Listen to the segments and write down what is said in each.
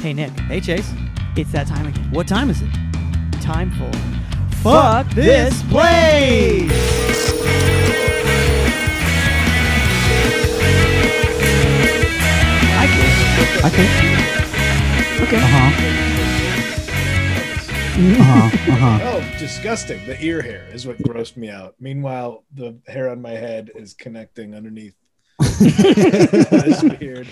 Hey, Nick, Hey, Chase. it's that time again. What time is it? Time for Fuck this place! I can't. I can. Okay. Uh huh. Uh huh. Uh huh. Oh, disgusting. The ear hair is what grossed me out. Meanwhile, the hair on my head is connecting underneath this beard,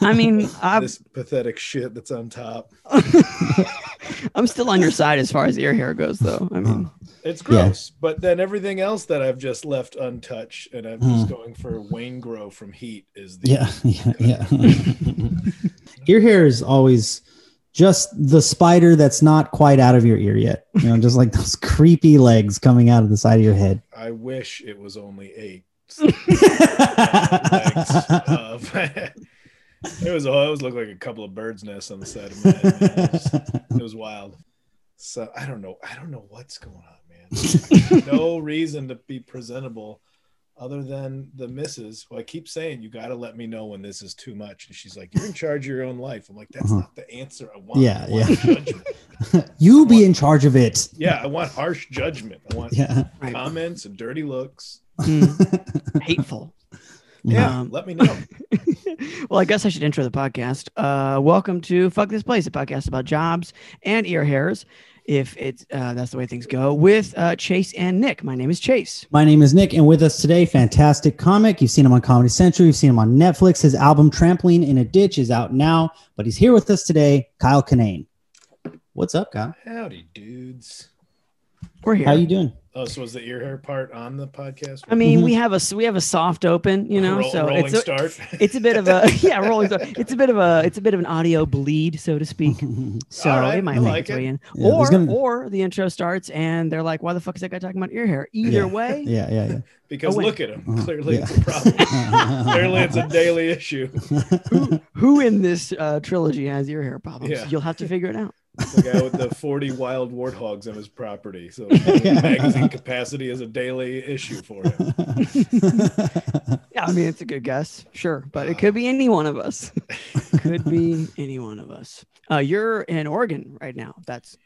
I mean, I'm, this pathetic shit that's on top. I'm still on your side as far as ear hair goes, though. I mean, It's gross. But then everything else that I've just left untouched and I'm just Hmm. going for Waingro from Heat is the Yeah. Yeah. Yeah. ear hair is always just the spider that's not quite out of your ear yet. You know, just like those creepy legs coming out of the side of your head. I wish it was only eight legs. Of, it was it was looked like a couple of birds' nests on the side of my head. man. It was- it was wild. So I don't know. I don't know what's going on, man. no reason to be presentable other than the misses Well, I keep saying you got to let me know when this is too much, and she's like, "You're in charge of your own life." I'm like, "That's Uh-huh. not the answer I want. Yeah, I want yeah. judgment. you be in charge of it. Yeah, I want harsh judgment. I want Yeah. Comments and dirty looks. Mm, hateful. Yeah, Um, let me know. well, I guess I should intro the podcast. Uh, welcome to Fuck This Place, a podcast about jobs and ear hairs. If it's uh, that's the way things go with uh, Chase and Nick. My name is Chase. My name is Nick, and with us today, fantastic comic. You've seen him on Comedy Central, you've seen him on Netflix. His album Trampoline in a Ditch is out now, but he's here with us today, Kyle Kinane. What's up, Kyle? Howdy, dudes. We're here. How you doing? Oh, so was the ear hair part on the podcast? I mean, we have a we have a soft open, you know, Roll- so rolling it's a, start. it's a bit of a yeah rolling start. It's a bit of a it's a bit of an audio bleed, so to speak. So All right, it might I like its way it. in, Yeah, or gonna- or the intro starts and they're like, "Why the fuck is that guy talking about ear hair?" Either Yeah. way, yeah, yeah, yeah. because Oh, look at him. Uh-huh. Clearly, Yeah. it's a problem. Clearly, it's a daily issue. who in this uh, trilogy has ear hair problems? Yeah. You'll have to figure it out. The guy with the 40 wild warthogs on his property. So, magazine capacity is a daily issue for him. Yeah, I mean, it's a good guess, sure, but it could be any one of us. could be any one of us. Uh, you're in Oregon right now. That's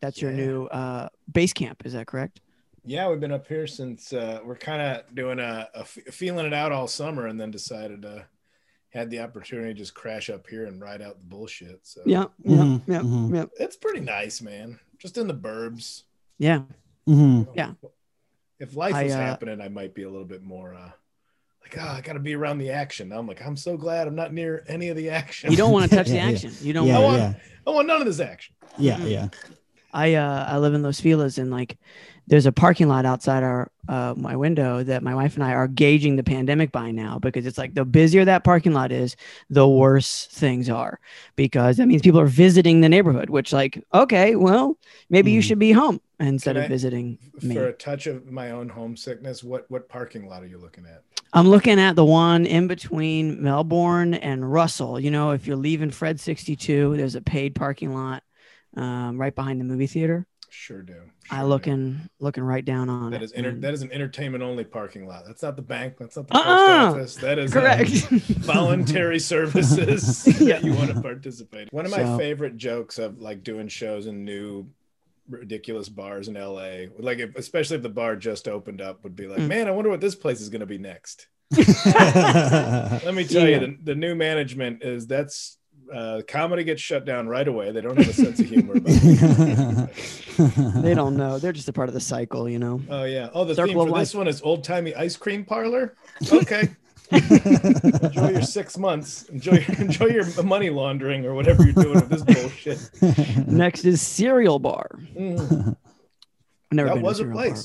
that's your new uh, base camp. Is that correct? Yeah, we've been up here since uh, we're kind of doing a, a f- feeling it out all summer, and then decided uh, had the opportunity to just crash up here and ride out the bullshit. So Yeah, yeah, Mhm, yeah, mhm. yeah, it's pretty nice, man. Just in the burbs. yeah. hmm Yeah. If life I, was uh, happening, I might be a little bit more uh, like, oh, I got to be around the action. I'm like, I'm so glad I'm not near any of the action. You don't want to touch the Yeah, yeah. action. You don't. Yeah, I want, want- yeah, I want none of this action. yeah, yeah. I uh I live in Los Feliz and like there's a parking lot outside our uh my window that my wife and I are gauging the pandemic by now because it's like the busier that parking lot is, the worse things are because that means people are visiting the neighborhood, which like okay, well maybe you Mhm. should be home instead Can of I- visiting me. For a touch of my own homesickness, what what parking lot are you looking at? I'm looking at the one in between Melbourne and Russell. You know, if you're leaving Fred 62, there's a paid parking lot um, right behind the movie theater. Sure do. I Sure do. looking looking right down on That it. is enter- and- that is an entertainment only parking lot. That's not the bank. That's not the Uh-uh. post office. That is uh, correct. voluntary services Yeah. that you want to participate. One of my So- favorite jokes of like doing shows in new ridiculous bars in LA, like if, especially if the bar just opened up, would be like, Mm. man, I wonder what this place is going to be next. Let me tell Yeah. you, the, the new management is that's uh, comedy gets shut down right away. They don't have a sense of humor. About they don't know. They're just a part of the cycle, you know. Oh yeah. Oh, the Circle theme of for this one is old timey ice cream parlor. Okay. enjoy your six months. Enjoy enjoy your money laundering or whatever you're doing with this bullshit. Next is cereal bar. Mm, never that been was a cereal bar.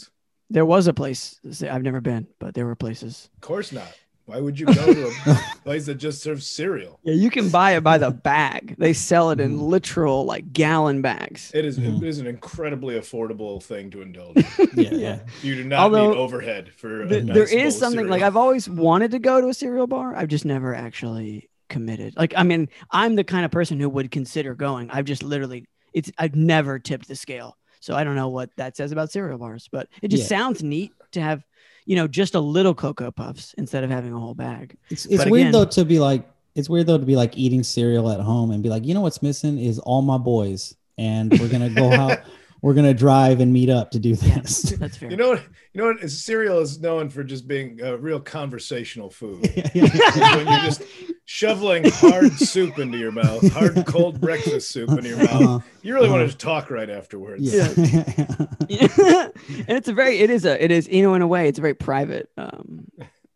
There was a place. I've never been, but there were places. Of course not. Why would you go to a place that just serves cereal? Yeah, you can buy it by the bag. They sell it in Mm. literal like gallon bags. It is- Mhm. it is an incredibly affordable thing to indulge. in. yeah, yeah. You do not Although, need overhead for. A Th- nice there bowl is of something like. I've always wanted to go to a cereal bar. I've just never actually committed. Like, I mean, I'm the kind of person who would consider going. I've just literally, it's, I've never tipped the scale. So I don't know what that says about cereal bars, but it just Yeah. sounds neat to have, you know, just a little Cocoa Puffs instead of having a whole bag. It's, it's weird again- though to be like It's weird though to be like eating cereal at home and be like, you know what's missing is all my boys, and we're gonna go out. We're gonna drive and meet up to do this. That's fair. You know what? You know what? Cereal is known for just being a real conversational food. when you're just shoveling hard soup into your mouth, hard cold breakfast soup into your mouth. Uh-huh. You really want Uh-huh. to talk right afterwards. Yeah. and it's a very it is a it is you know in a way it's a very private um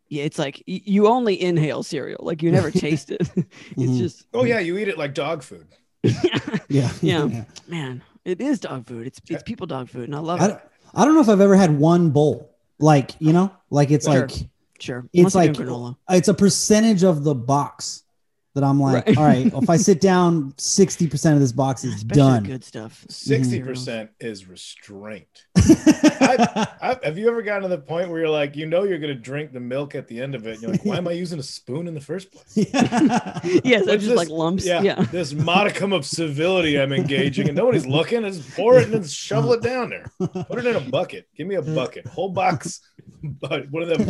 yeah it's like y- you only inhale cereal like you never taste it it's Mhm. just Oh yeah, you eat it like dog food. yeah. Yeah. man it is dog food it's it's people dog food and i love I it don't, I don't know if I've ever had one bowl. Like, you know, like it's Sure. like sure. It's Unless like it's a percentage of the box that I'm like, Right. all right, if I sit down, 60% of this box is Especially done. good stuff Sixty Mhm. percent is restraint. I, have you ever gotten to the point where you're like, you know, you're going to drink the milk at the end of it, and you're like, why am I using a spoon in the first place? yes What's that's just this- like lumps Yeah, yeah, this modicum of civility I'm engaging, and nobody's looking. I just pour it and then shovel it down there. Put it in a bucket. Give me a bucket, whole box, but one of them,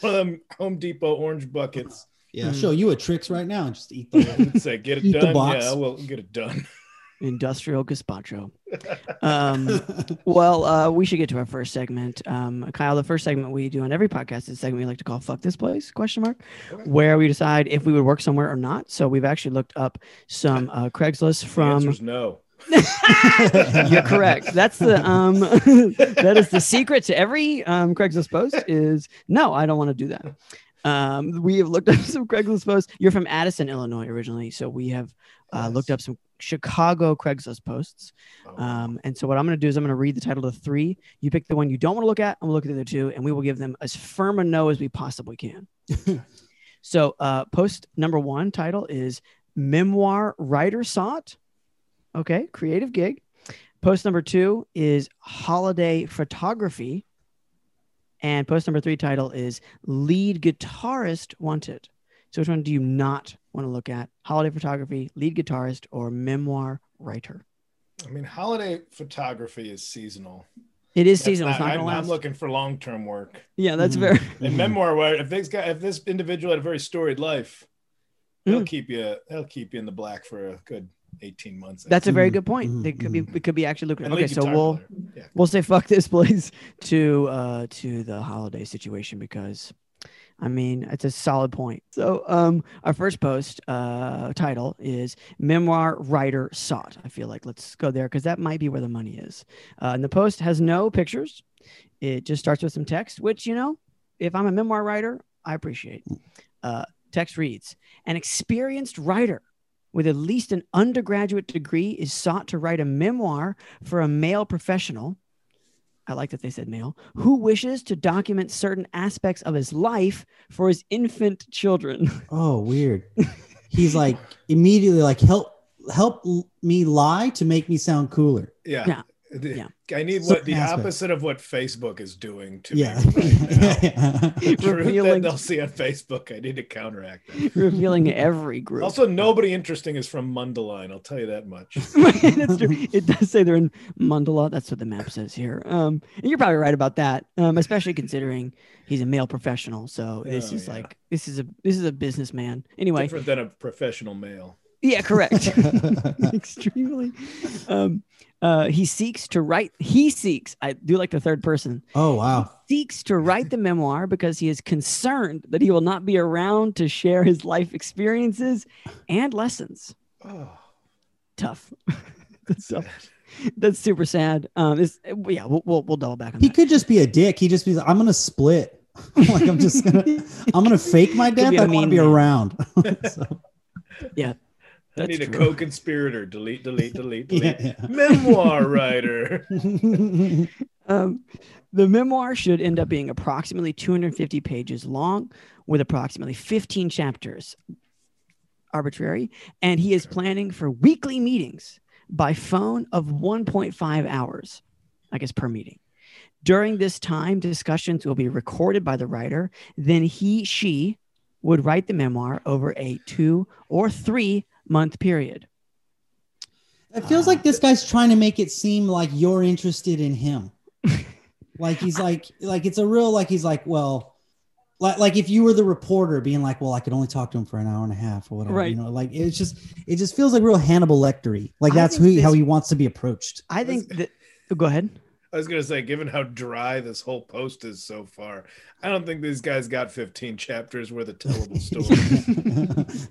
one of them Home Depot orange buckets. Yeah, show you a tricks right now. and Just eat the I'd say, get it Eat the done. box. Yeah, we'll get it done. industrial gazpacho um well uh we should get to our first segment um kyle the first segment we do on every podcast is a segment we like to call fuck this place question mark where we decide if we would work somewhere or not so we've actually looked up some uh craigslist from answer's no. You're correct. That's the um that is the secret to every um Craigslist post is no, I don't want to do that. Um we have looked up some Craigslist posts. You're from Addison, Illinois originally, so we have uh, looked up some Chicago Craigslist posts. Oh, Um and so what I'm going to do is I'm going to read the title of three. You pick the one you don't want to look at, I'm going to look at the other two and we will give them as firm a no as we possibly can. so uh post number 1 title is Memoir Writer Sought. Okay, creative gig. Post number two is holiday photography. And post number three title is lead guitarist wanted. So which one do you not want to look at? Holiday photography, lead guitarist, or memoir writer? I mean, holiday photography is seasonal. It is That's seasonal. It's not- not I'm, going I'm looking for long-term work. yeah, that's Mhm. very. And Mhm. memoir, where if this guy, if this individual had a very storied life, they'll Mm. keep you. They'll keep you in the black for a good eighteen months. I That's a very good point. mhm, They could be. It could be actually lucrative. Okay, so we'll yeah. we'll say fuck this place to uh to the holiday situation because I mean it's a solid point. So um our first post uh title is memoir writer sought. I feel like let's go there because that might be where the money is. Uh, and the post has no pictures. It just starts with some text, which you know, if I'm a memoir writer, I appreciate. Uh, text reads: An experienced writer with at least an undergraduate degree is sought to write a memoir for a male professional. I like that they said male who wishes to document certain aspects of his life for his infant children. Oh, weird. He's like immediately like help help me lie to make me sound cooler. Yeah. Yeah. The- Yeah. I need what Certain the aspects. opposite of what Facebook is doing to Yeah. me right now. The truth that Revealing- they'll see on Facebook, I need to counteract that. revealing every group. Also, nobody interesting is from Mundelein. I'll tell you that much. That's true. It does say they're in Mundelein. That's what the map says here. Um, and you're probably right about that. Um, especially considering he's a male professional. So this Oh, is yeah. like this is a this is a businessman. Anyway, Different than a professional male. Yeah, correct. Extremely. Um, uh, he seeks to write. He seeks. I do like the third person. oh wow. Seeks to write the memoir because he is concerned that he will not be around to share his life experiences and lessons. Oh, Tough. That's tough. That's super sad. Um, it's, yeah, we'll, we'll we'll double back on He that. could just be a dick. He just be I'm gonna split. like I'm just gonna I'm gonna fake my death. I don't want to be around. So, I That's need a co-conspirator. Delete, delete, delete, delete. yeah, Memoir writer. Um, the memoir should end up being approximately 250 pages long, with approximately 15 chapters. Arbitrary, and he is planning for weekly meetings by phone of 1.5 hours, I guess per meeting. During this time, discussions will be recorded by the writer. Then he, she would write the memoir over a two or three month period. It feels like this guy's trying to make it seem like you're interested in him. like he's like like it's a real like he's like, well, like like if you were the reporter being like, well, I could only talk to him for an hour and a half or whatever, Right. you know, like it's just it just feels like real Hannibal Lectery. Like that's who he, how he wants to be approached. I think that. Go ahead. I was gonna say, given how dry this whole post is so far, I don't think these guys got 15 chapters worth of tellable stories.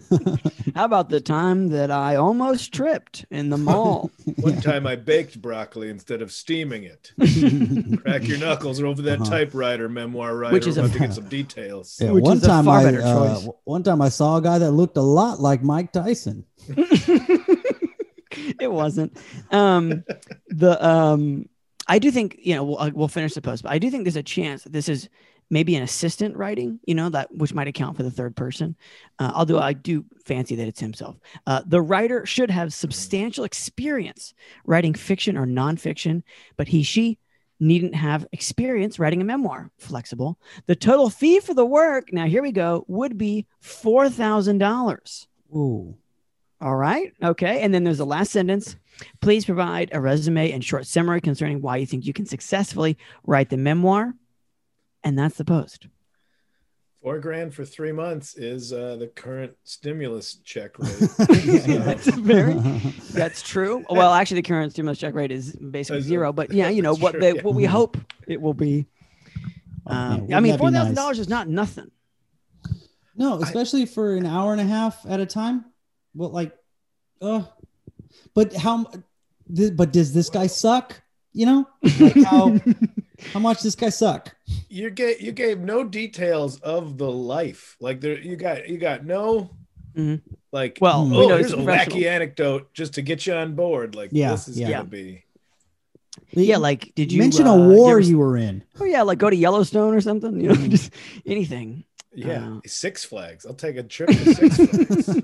How about the time that I almost tripped in the mall? One time I baked broccoli instead of steaming it. Crack your knuckles over that Uh-huh. typewriter memoir writer. Which is We're a- about to get some details. Yeah, Which one is a time far I better uh, choice. one time I saw a guy that looked a lot like Mike Tyson. it wasn't. Um, the um, I do think you know we'll, uh, we'll finish the post, but I do think there's a chance that this is maybe an assistant writing. You know that which might account for the third person. Uh, although I do fancy that it's himself. Uh, the writer should have substantial experience writing fiction or nonfiction, but he she needn't have experience writing a memoir. Flexible. The total fee for the work. Now here we go. Would be four thousand dollars. Ooh. All right. Okay. And then there's the last sentence. Please provide a resume and short summary concerning why you think you can successfully write the memoir. And that's the post. Four grand for three months is uh, the current stimulus check rate. That's very that's true. Well, actually the current stimulus check rate is basically Is zero, but yeah, you know what true, they yeah. what we hope it will be. Oh, Um, I mean, four thousand nice? dollars is not nothing. No, especially for an hour and a half at a time. Well, like, uh, but how? th- But does this guy suck? You know, like how how much this guy suck? you gave you gave no details of the life. Like there, you got you got no Mhm. like. Well, Hmm. we oh, know here's a a wacky anecdote just to get you on board. Like Yeah, this is yeah. gonna be. Yeah, like did you mention uh, a you war ever- you were in? oh yeah, like go to Yellowstone or something. You know, just anything. Yeah, Uh, Six Flags. I'll take a trip to Six Flags.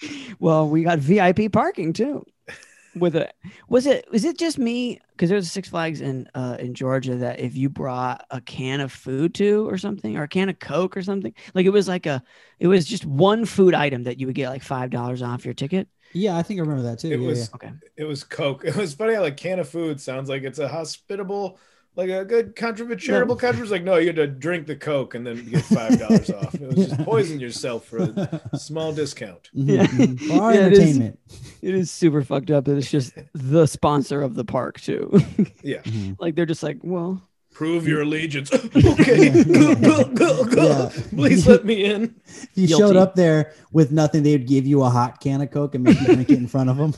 Well, we got VIP parking too. With it, was it was it just me? Because there's a Six Flags in uh, in Georgia that if you brought a can of food to or something, or a can of Coke or something, like it was like a, it was just one food item that you would get like five dollars off your ticket. yeah, I think I remember that too. It yeah, was yeah. Okay, it was Coke. It was funny how like can of food sounds like it's a hospitable, like a good contribute charitable country. It's like no, you had to drink the Coke and then get five dollars off. It was just poison yourself for a small discount. Mhm, Yeah. mhm. For Yeah, it is. entertainment. it is super fucked up that it's just the sponsor of the park too. Yeah, Mhm. like they're just like, well, prove your allegiance. okay, go, go, go, go. Yeah. Please let me in. If you Guilty. showed up there with nothing, they'd give you a hot can of Coke and make you drink it in front of them.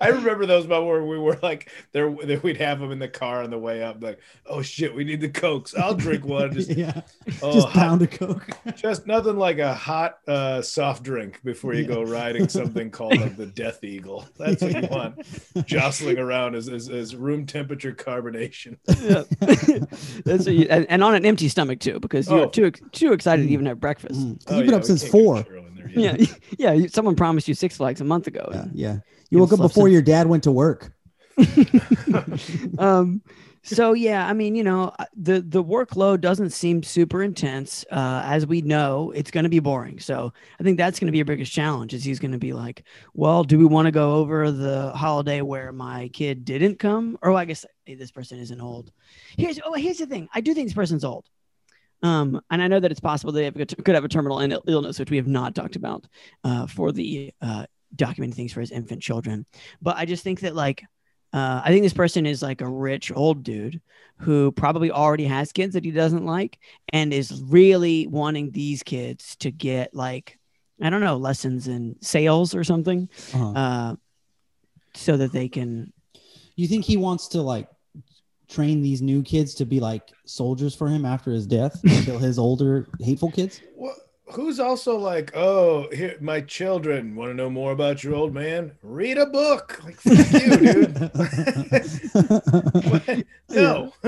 I remember those about where we were like there. that We'd have them in the car on the way up. Like, oh shit, we need the cokes. I'll drink one. Just, yeah, oh, just hot- pound of Coke. just nothing like a hot uh, soft drink before you Yeah. go riding something called like the Death Eagle. That's what you want. Jostling around is, is, is room temperature carbonation. yeah. That's what you, and, and on an empty stomach too, because you're Oh. too too excited to Mm. even have breakfast. Mm. 'Cause Oh, you've been yeah, up since four. there Yeah, yet. yeah. you- Someone promised you Six Flags a month ago. Yeah, yeah. You You woke up before since- your dad went to work. um so yeah i mean you know uh, the the workload doesn't seem super intense uh as we know it's going to be boring. So i think that's going to be your biggest challenge is he's going to be like well do we want to go over the holiday where my kid didn't come? Or well, i guess hey, this person isn't old. Here's oh here's the thing. I do think this person's old. Um, and I know that it's possible they have, could have a terminal illness, which we have not talked about uh, for the uh, documenting things for his infant children. But I just think that like uh, I think this person is like a rich old dude who probably already has kids that he doesn't like and is really wanting these kids to get like I don't know lessons in sales or something Uh-huh. uh, so that they can you think he wants to like train these new kids to be like soldiers for him after his death, kill his older hateful kids? What, who's also like, oh, here, my children want to know more about your old man? Read a book. Like, fuck you, dude. What? no,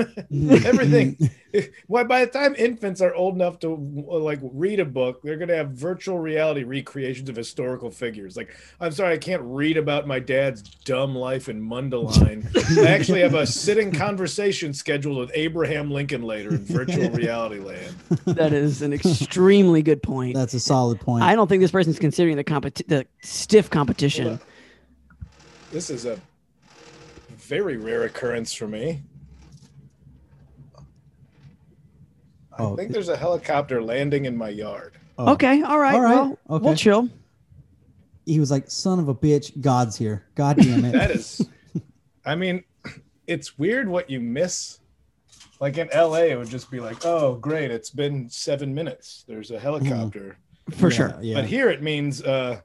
everything. Why? By the time infants are old enough to like read a book, they're gonna have virtual reality recreations of historical figures. Like, I'm sorry, I can't read about my dad's dumb life in Mundelein. I actually have a sitting conversation scheduled with Abraham Lincoln later in virtual reality land. that is an extremely good point. That's a solid point. I don't think this person's considering the competi- the stiff competition. This is a very rare occurrence for me. I Oh, think there's a helicopter landing in my yard. oh. Okay, all right. All right, Well, okay. we'll chill. He was like, "Son of a bitch, God's here. God damn it." That is, I mean, it's weird what you miss. Like in LA, it would just be like, oh, great, it's been seven minutes. There's a helicopter. For Yeah, sure. Yeah. But here it means uh,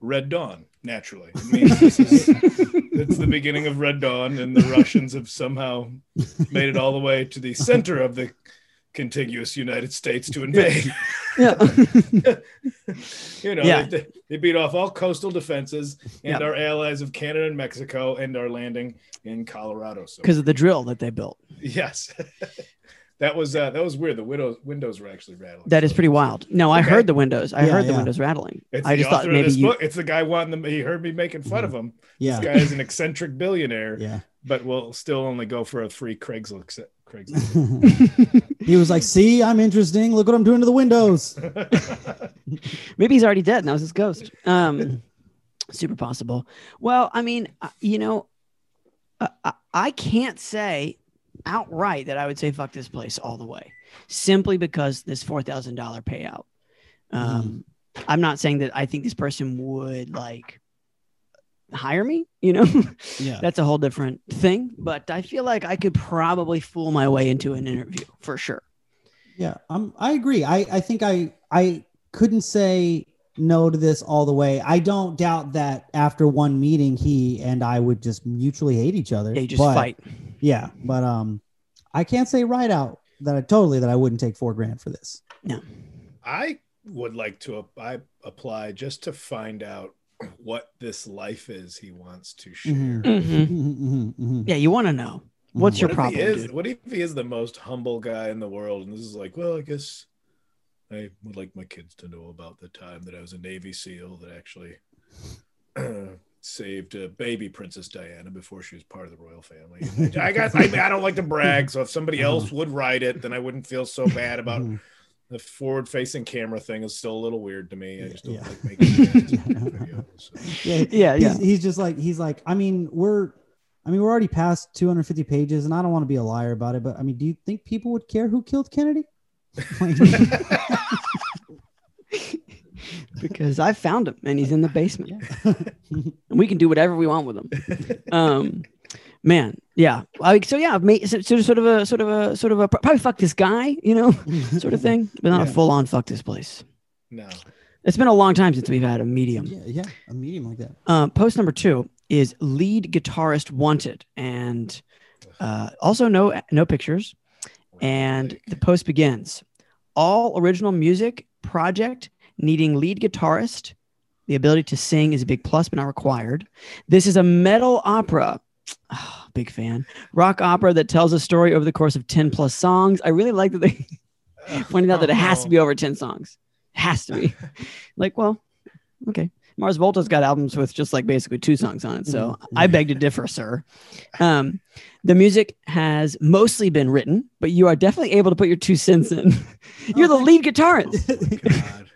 Red Dawn, naturally. It means this is, it's the beginning of Red Dawn, and the Russians have somehow made it all the way to the center of the contiguous United States to invade. Yeah. you know, Yeah. they, they beat off all coastal defenses and Yeah. our allies of Canada and Mexico and our landing in Colorado. So Because of the drill that they built. yes, that was uh, that was weird. The windows windows were actually rattling. That is So pretty wild. No, I Okay. heard the windows. I Yeah, heard the windows rattling. It's I just thought maybe you. It's the guy wanting them. He heard me making fun of him. yeah. This guy is an eccentric billionaire, yeah. but will still only go for a free Craigslist. Craigslist. he was like, "See, I'm interesting. Look what I'm doing to the windows." Maybe he's already dead. Now it's his ghost. Um, super possible. Well, I mean, uh, you know, uh, I, I can't say outright that I would say fuck this place all the way, simply because this four thousand dollar payout. Um, I'm not saying that I think this person would like hire me. You know, Yeah. that's a whole different thing. But I feel like I could probably fool my way into an interview for sure. Yeah, um, I agree. I, I think I I couldn't say no to this all the way. I don't doubt that after one meeting, he and I would just mutually hate each other. They just But- fight. Yeah, but um, I can't say right out that I totally that I wouldn't take four grand for this. I would like to ap- I apply just to find out what this life is he wants to share. Mhm. Mhm. Mhm, mhm, Yeah, you want to know what's your what problem, is, dude? what if he is the most humble guy in the world? And this is like, well, I guess I would like my kids to know about the time that I was a Navy SEAL that actually saved uh, baby Princess Diana before she was part of the royal family. I guess I, I don't like to brag, so if somebody else would write it, then I wouldn't feel so bad about the forward-facing camera thing. Is still a little weird to me. I just don't Yeah. like making videos. So. Yeah, Yeah, yeah. He's, he's just like he's like. I mean, we're. I mean, we're already past 250 pages, and I don't want to be a liar about it, but I mean, do you think people would care who killed Kennedy? Because I found him and he's in the basement. yeah. And we can do whatever we want with him. Um, man, yeah. Like so, yeah. I've made so, so sort of a sort of a sort of a probably fuck this guy, you know, sort of thing, but not Yeah. a full on fuck this place. No. It's been a long time since we've had a medium. yeah, yeah, a medium like that. Uh, post number two is lead guitarist wanted, and uh, also no no pictures. And the post begins All original music project needing lead guitarist. The ability to sing is a big plus, but not required. This is a metal opera. Ah, big fan. Rock opera that tells a story over the course of 10 plus songs. I really like that they pointed out that it has to be over 10 songs. Has to be. like, well, okay. Mars Volta's got albums with just like basically two songs on it. So Mhm. I beg to differ, sir. Um, the music has mostly been written, but you are definitely able to put your two cents in. You're the oh, lead guitarist. Oh God.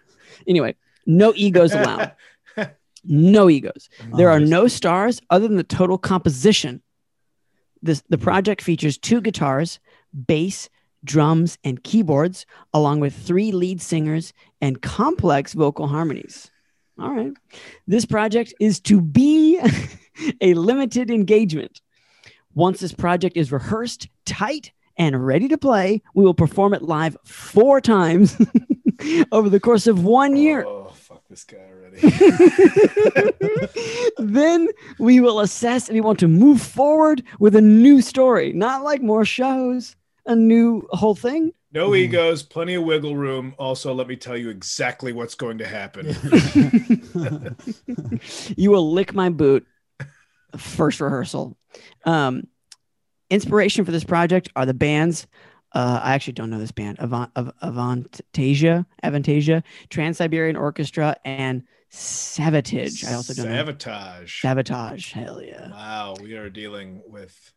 anyway, no egos allowed. No egos. There are no stars other than the total composition. This the project features two guitars, bass, drums, and keyboards, along with three lead singers and complex vocal harmonies. All right. This project is to be a limited engagement. Once this project is rehearsed, tight, and ready to play, we will perform it live four times over the course of one year. Oh, fuck this guy already. then we will assess if we want to move forward with a new story, not like more shows, a new whole thing. No egos, plenty of wiggle room. Also, let me tell you exactly what's going to happen. You will lick my boot. First rehearsal. Um, inspiration for this project are the bands. Uh, I actually don't know this band. Avant, Avantasia, Avantasia, Trans Siberian Orchestra, and Savatage. I also don't know. Sabotage. Sabotage. Hell yeah. Wow, we are dealing with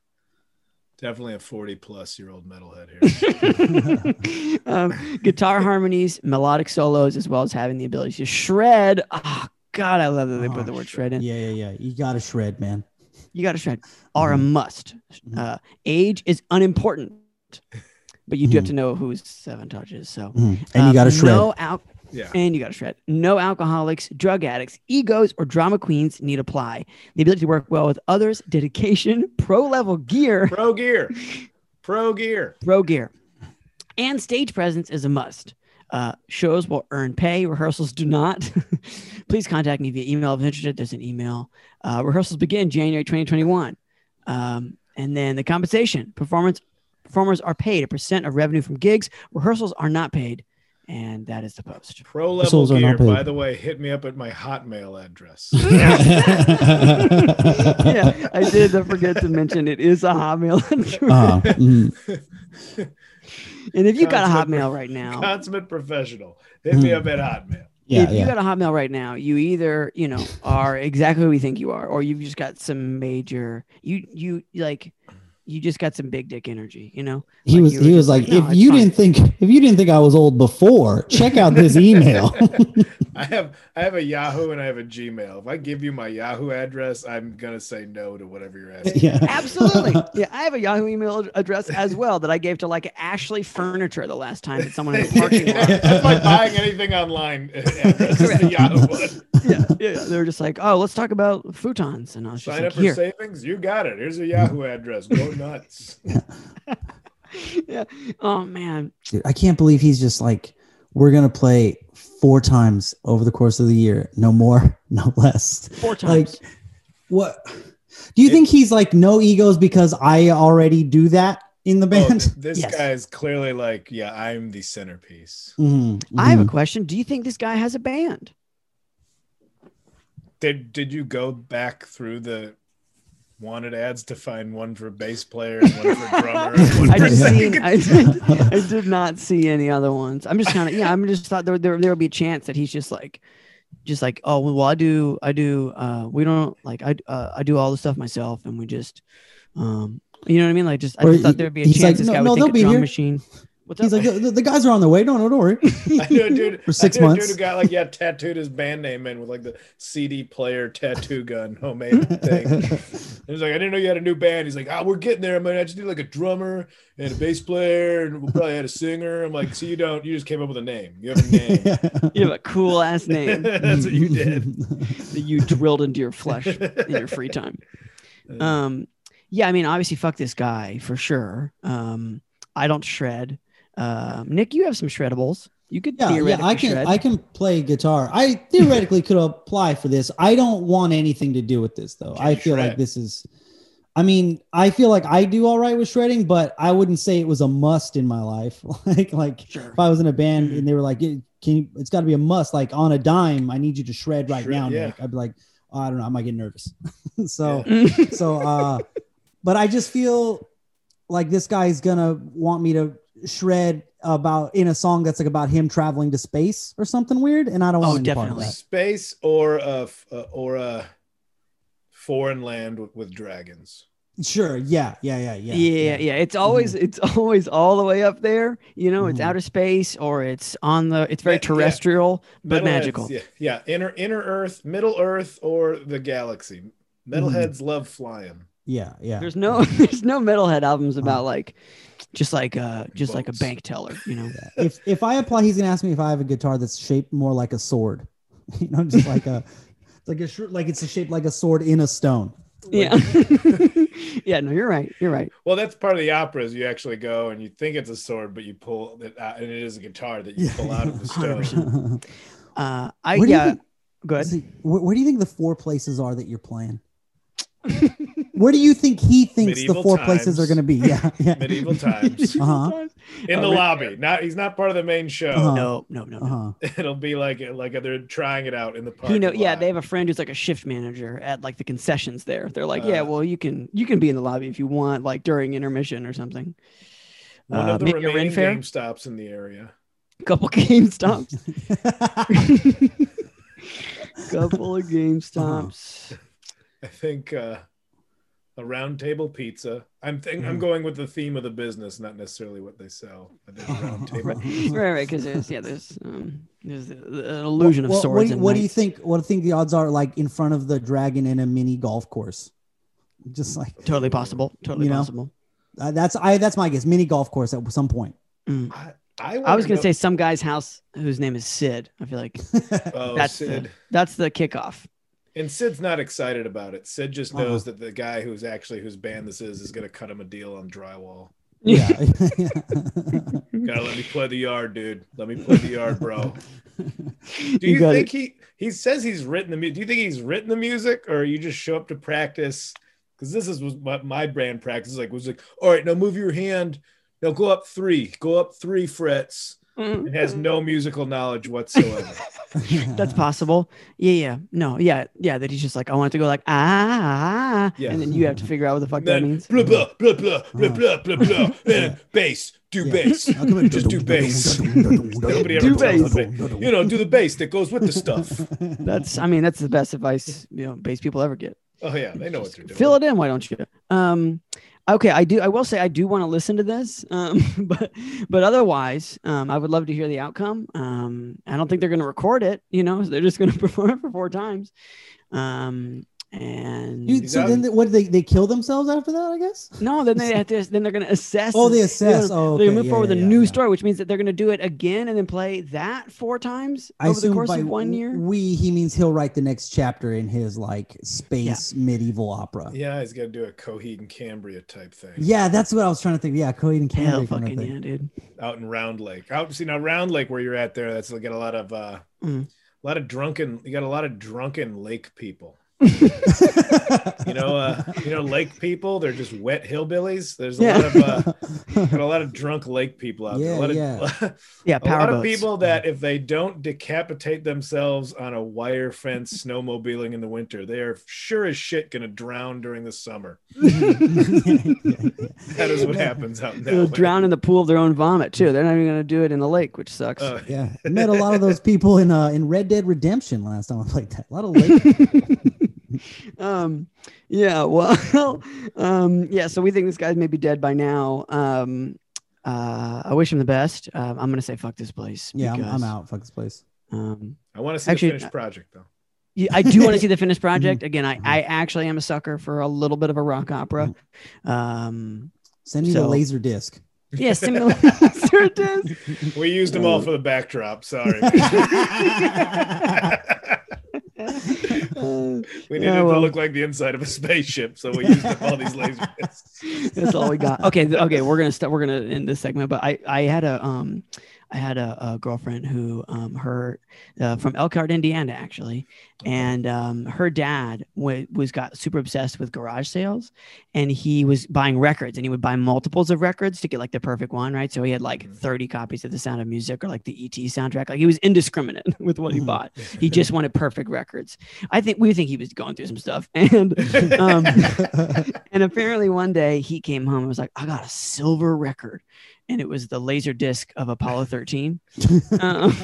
definitely a 40 plus year old metalhead here. um, guitar harmonies, melodic solos, as well as having the ability to shred. Oh, God, I love that they Oh, put the word shred in. Yeah, yeah, yeah. You got to shred, man. You got to shred are a must. Mhm. Uh, age is unimportant. but you do have to know who's seven touches. So. And you um, got to shred. No al- Yeah. and you got to shred. No alcoholics, drug addicts, egos, or drama queens need apply. The ability to work well with others, dedication, pro level gear, Pro gear. Pro gear. pro gear, and stage presence is a must. Uh, shows will earn pay. Rehearsals do not. Please contact me via email if interested. There's an email. Uh, rehearsals begin January 2021. Um, and then the compensation performance performers are paid a percent of revenue from gigs. Rehearsals are not paid, and that is the post. Pro level gear. By the way, hit me up at my Hotmail address. yeah, I did forget to mention it is a Hotmail address. Uh, mhm. and if you got a Consummate Hotmail right now, Consummate professional. Hit me Hmm. up at Hotmail. Yeah, if you got a Hotmail right now, you either you know are exactly who we think you are, or you've just got some major you you like you just got some big dick energy. You know, He Like, was he was like, "No, if you fine." didn't think if you didn't think I was old before, check out this email. I have I have a Yahoo and I have a Gmail. If I give you my Yahoo address, I'm gonna say no to whatever you're asking. yeah, Absolutely. Yeah, I have a Yahoo email address as well that I gave to like Ashley Furniture the last time that someone in the parking lot. That's like buying anything online. address Yahoo one. Yeah, yeah, yeah. They were just like, oh, let's talk about futons, and I was just Sign like, up for here. savings. You got it. Here's a Yahoo address. Go nuts. yeah. Oh man. Dude, I can't believe he's just like, we're gonna play four times over the course of the year, no more, no less. Four times. Like, what? Do you It- think he's like no egos because I already do that in the Oh, band? th- this Yes. guy is clearly like, yeah, I'm the centerpiece. Mhm, I have a question. Do you think this guy has a band? Did did you go back through the wanted ads to find one for bass player and one for drummer? One I for didn't see. I did, I did not see any other ones. I'm just kind of yeah. I'm just thought there there there would be a chance that he's just like, just like oh well I do I do uh we don't like I uh, I do all the stuff myself and we just um you know what I mean like just I just thought there'd be a chance like, this "No, guy no, would they'll think be a drum here." machine. What's He's up? like, the, the guys are on their way. No, no, don't worry. I knew a dude For six I knew a months. Dude who got like yeah tattooed his band name in with like the CD player tattoo gun homemade thing. He was like, I didn't know you had a new band. He's like, ah, we're getting there. I mean, I just need like a drummer and a bass player, and we'll probably add a singer. I'm like, so you don't, you just came up with a name. You have a name. you have a cool ass name That's what you did. that you drilled into your flesh in your free time. Um, yeah, I mean, obviously, fuck this guy for sure. Um, I don't shred. Um, Nick, you have some shreddables. You could Yeah, yeah, I can shred. I can play guitar. I theoretically could apply for this. I don't want anything to do with this though. Can I you feel like this is I mean, I feel like I do all right with shredding, but I wouldn't say it was a must in my life. like like Sure. if I was in a band and they were like, "Can you, it's got to be a must like on a dime, I need you to shred right Shred, now." yeah. Nick. I'd be like, oh, "I don't know, I might get nervous." so Mm. so uh but i just feel like this guy's gonna want me to shred about in a song that's like about him traveling to space or something weird and i don't Oh, want any part of definitely. that Space or a f- uh, or a foreign land with, with dragons. sure yeah yeah yeah yeah yeah, yeah, It's always it's always all the way up there. You know, it's Mhm. outer space or it's on the. It's very Yeah, yeah. terrestrial but Metalheads, magical. Yeah, yeah. Inner inner Earth, Middle Earth, or the galaxy. Metalheads love flying. Yeah yeah There's no there's no metalhead albums about like just like uh just like a bank teller. You know. if if i apply he's gonna ask me if i have a guitar that's shaped more like a sword you know just like a like a sh- like it's shaped like a sword in a stone Yeah. yeah. No, you're right. You're right. Well, that's part of the opera. Is you actually go and you think it's a sword, but you pull it out, and it is a guitar that you Yeah, pull out of the stone. Uh, I Where yeah. think- Good. See, where, where do you think the four places are that you're playing? Where do you think he thinks the Medieval four places are going to be? Yeah, yeah. Medieval times Uh-huh. in the Uh, lobby. Not he's not part of the main show. Uh-huh. No, no, no. no. Uh-huh. It'll be like like they're trying it out in the park. He know, yeah, they have a friend who's like a shift manager at like the concessions there. They're like, yeah, Uh. well, you can you can be in the lobby if you want, like during intermission or something. one uh, of the maybe a remaining game stops in the area. Couple GameStops. Couple of GameStops. I think uh, a round table pizza. I'm think Mm-hmm. I'm going with the theme of the business, not necessarily what they sell. I round table. Right, right, because there's yeah, there's um, there's the- the- an illusion Well, of swords. What, do you, what do you think? What do you think the odds are like in front of the dragon in a mini golf course? Just like Totally possible. Totally You know? possible. Uh, that's I. That's my guess. Mini golf course at some point. Mm. I, I wanna was gonna know- say some guy's house whose name is Sid. I feel like oh, that's Sid. the, that's the kickoff. And Sid's not excited about it. Sid just Uh-huh. knows that the guy who's actually whose band this is is going to cut him a deal on drywall. yeah. Gotta let me play the yard, dude. Let me play the yard, bro. Do You you, got think he he says he's written the music? Do you think he's written the music, or you just show up to practice? Because this is what my, my brand practice. Like was like, all right, now move your hand. Now go up three. Go up three frets mm-hmm. and has no musical knowledge whatsoever. That's possible. Yeah, yeah. No, yeah, yeah. That he's just like, I want to go like ah, yeah. and then you have to figure out what the fuck that means. Blah blah blah blah blah blah blah blah. Bass, do yeah. bass, just do bass. Nobody ever do bass. You know, do the bass that goes with the stuff. That's, I mean, that's the best advice you know bass people ever get. Oh yeah, they know just what they're doing. Fill it in, why don't you? Um, okay, I do. I will say I do want to listen to this, um, but but otherwise, um, I would love to hear the outcome. Um, I don't think they're going to record it. You know, they're just going to perform it for four times. Um, and Dude, so then they, what? They they kill themselves after that? I guess. no, then they have to. Then they're going to assess. Oh, they and- assess. They're, Oh, they're okay. gonna move Yeah, forward with yeah, a new yeah. story, which means that they're going to do it again and then play that four times I over the course by of one year. We he means he'll write the next chapter in his like space medieval opera. Yeah. he's he's got to do a Coheed and Cambria type thing. Yeah that's what I was trying to think. Yeah, Coheed and Cambria kind of fucking thing. yeah, dude. out in Round Lake. Out see now Round Lake where you're at there. That's got a lot of uh, Mm. a lot of drunken. You got a lot of drunken lake people. You know, uh, you know, lake people. They're just wet hillbillies. There's a Yeah. lot of uh, a lot of drunk lake people out there. Yeah, A lot of, yeah. Yeah, a power lot of people that if they don't decapitate themselves on a wire fence snowmobiling in the winter, they are sure as shit gonna drown during the summer. That is what happens out in that They'll way. drown in the pool of their own vomit too. They're not even going to do it in the lake, which sucks. Uh, yeah, I met a lot of those people in uh in Red Dead Redemption last time I played that. A lot of lake. um, yeah. Well, um, yeah. So we think this guy's maybe dead by now. Um, uh, I wish him the best. Uh, I'm going to say fuck this place. yeah, I'm, because, I'm out. Fuck this place. Um, I want to see Actually, the finished project though. yeah, I do want to see the finished project. Mm-hmm. Again, I, I actually am a sucker for a little bit of a rock opera. Um, Send me the laser disc. yeah, similar. There it is. We used them all for the backdrop. Sorry. We Yeah, needed well. to look like the inside of a spaceship, so we used up all these laser discs. That's all we got. Okay, okay, we're gonna start. We're gonna end this segment. But I, I had a, um, I had a, a girlfriend who, um, her, uh, from Elkhart, Indiana, actually, and um, her dad wa- was got super obsessed with garage sales, and he was buying records, and he would buy multiples of records to get like the perfect one, right? So he had like Mhm. thirty copies of The Sound of Music or like the ET soundtrack. Like he was indiscriminate with what he Mhm. bought. He just wanted perfect records. I think we think he was going through some stuff, and um, and apparently one day he came home and was like, I got a silver record. And it was the laser disc of Apollo 13. Um,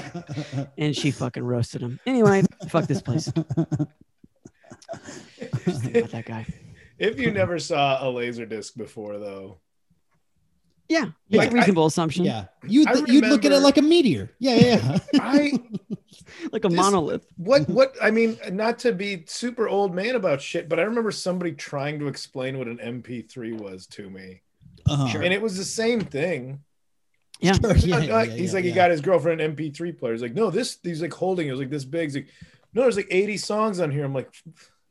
and she fucking roasted him. Anyway, fuck this place. Just about that guy. If you never saw a laser disc before, though, Yeah, it's Yeah, a reasonable assumption. yeah, you'd I you'd look at it like a meteor. Yeah, yeah. I Like a This- monolith. what what I mean, not to be super old man about shit, but I remember somebody trying to explain what an MP3 was to me, Uh-huh. Sure. and it was the same thing. Yeah. Sure, yeah, yeah, yeah, he's yeah, like, he got his girlfriend MP3 player. He's like, no, this. He's like holding. it. It was like this big. He's like, no, there's like 80 songs on here. I'm like,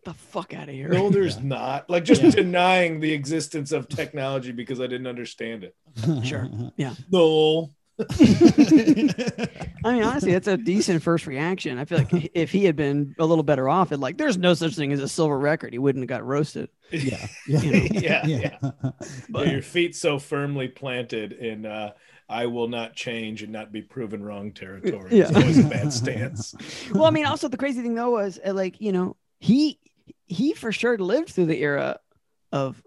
the fuck out of here. no, there's Yeah. not. Like just Yeah. denying the existence of technology because I didn't understand it. Sure. Yeah. No. I mean, honestly, that's a decent first reaction. I feel like if he had been a little better off, it like there's no such thing as a silver record. He wouldn't have got roasted. yeah, yeah, You know. Yeah, yeah. But your feet so firmly planted in uh, I will not change and not be proven wrong territory. Yeah. It's always a bad stance. well, I mean, also the crazy thing though was uh, like you know he he for sure lived through the era of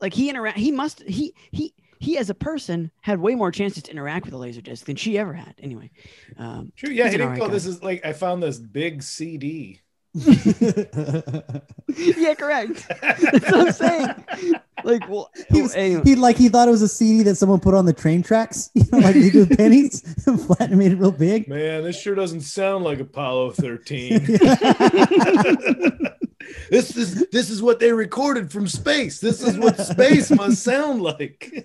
like he interact he must he he he as a person had way more chances to interact with a laser disc than she ever had. Anyway, um, True. Yeah, he didn't alright go. guy. This is like I found this big CD. yeah, correct. That's what I'm saying. Like, well, he was, anyway. he like he thought it was a CD that someone put on the train tracks, you know, like they do with pennies, flat and made it real big. Man, this sure doesn't sound like Apollo 13. This is this is what they recorded from space. This is what space must sound like.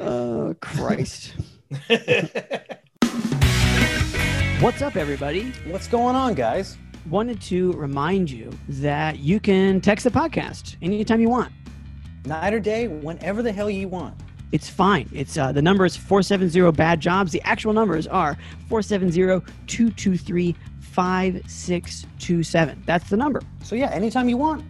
Oh Christ! What's up, everybody? What's going on, guys? Wanted to remind you that you can text the podcast anytime you want. Night or day, whenever the hell you want. It's fine. It's uh, the number is 470 bad jobs. The actual numbers are 470-223-5627. That's the number. So yeah, anytime you want.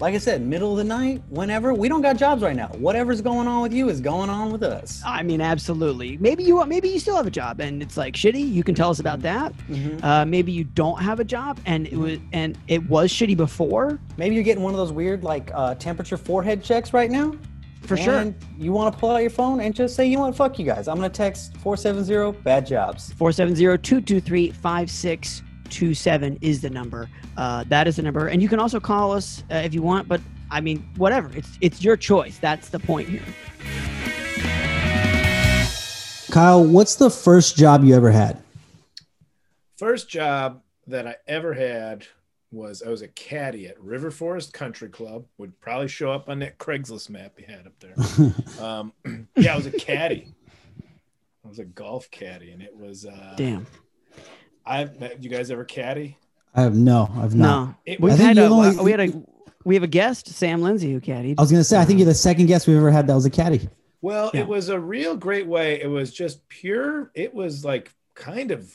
Like I said, middle of the night, whenever. We don't got jobs right now. Whatever's going on with you is going on with us. I mean, absolutely. Maybe you maybe you still have a job and it's like shitty. You can tell us about that. Mhm. Uh, maybe you don't have a job and it was and it was shitty before. Maybe you're getting one of those weird like uh, temperature forehead checks right now. For sure. And You want to pull out your phone and just say, you know what, fuck you guys. I'm gonna text 470 bad jobs. 470-223-5627 is the number. Uh, that is the number, and you can also call us uh, if you want. But I mean, whatever. It's it's your choice. That's the point here. Kyle, what's the first job you ever had? First job that I ever had was I was a caddy at River Forest Country Club. Would probably show up on that Craigslist map you had up there. um, yeah, I was a caddy. I was a golf caddy, and it was. Uh, Damn. I've met you guys ever caddy? I have no, I've not. No, It- we've I think had a, only- we had a we have a guest, Sam Lindsay, who caddied. I was gonna say, I think you're the second guest we've ever had that was a caddy. Well, Yeah. it was a real great way. It was just pure. It was like kind of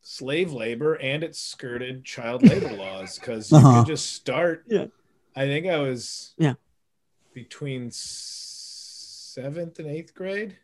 slave labor, and it skirted child labor laws because you Uh-huh. could just start. Yeah. I think I was. Yeah. Between seventh and eighth grade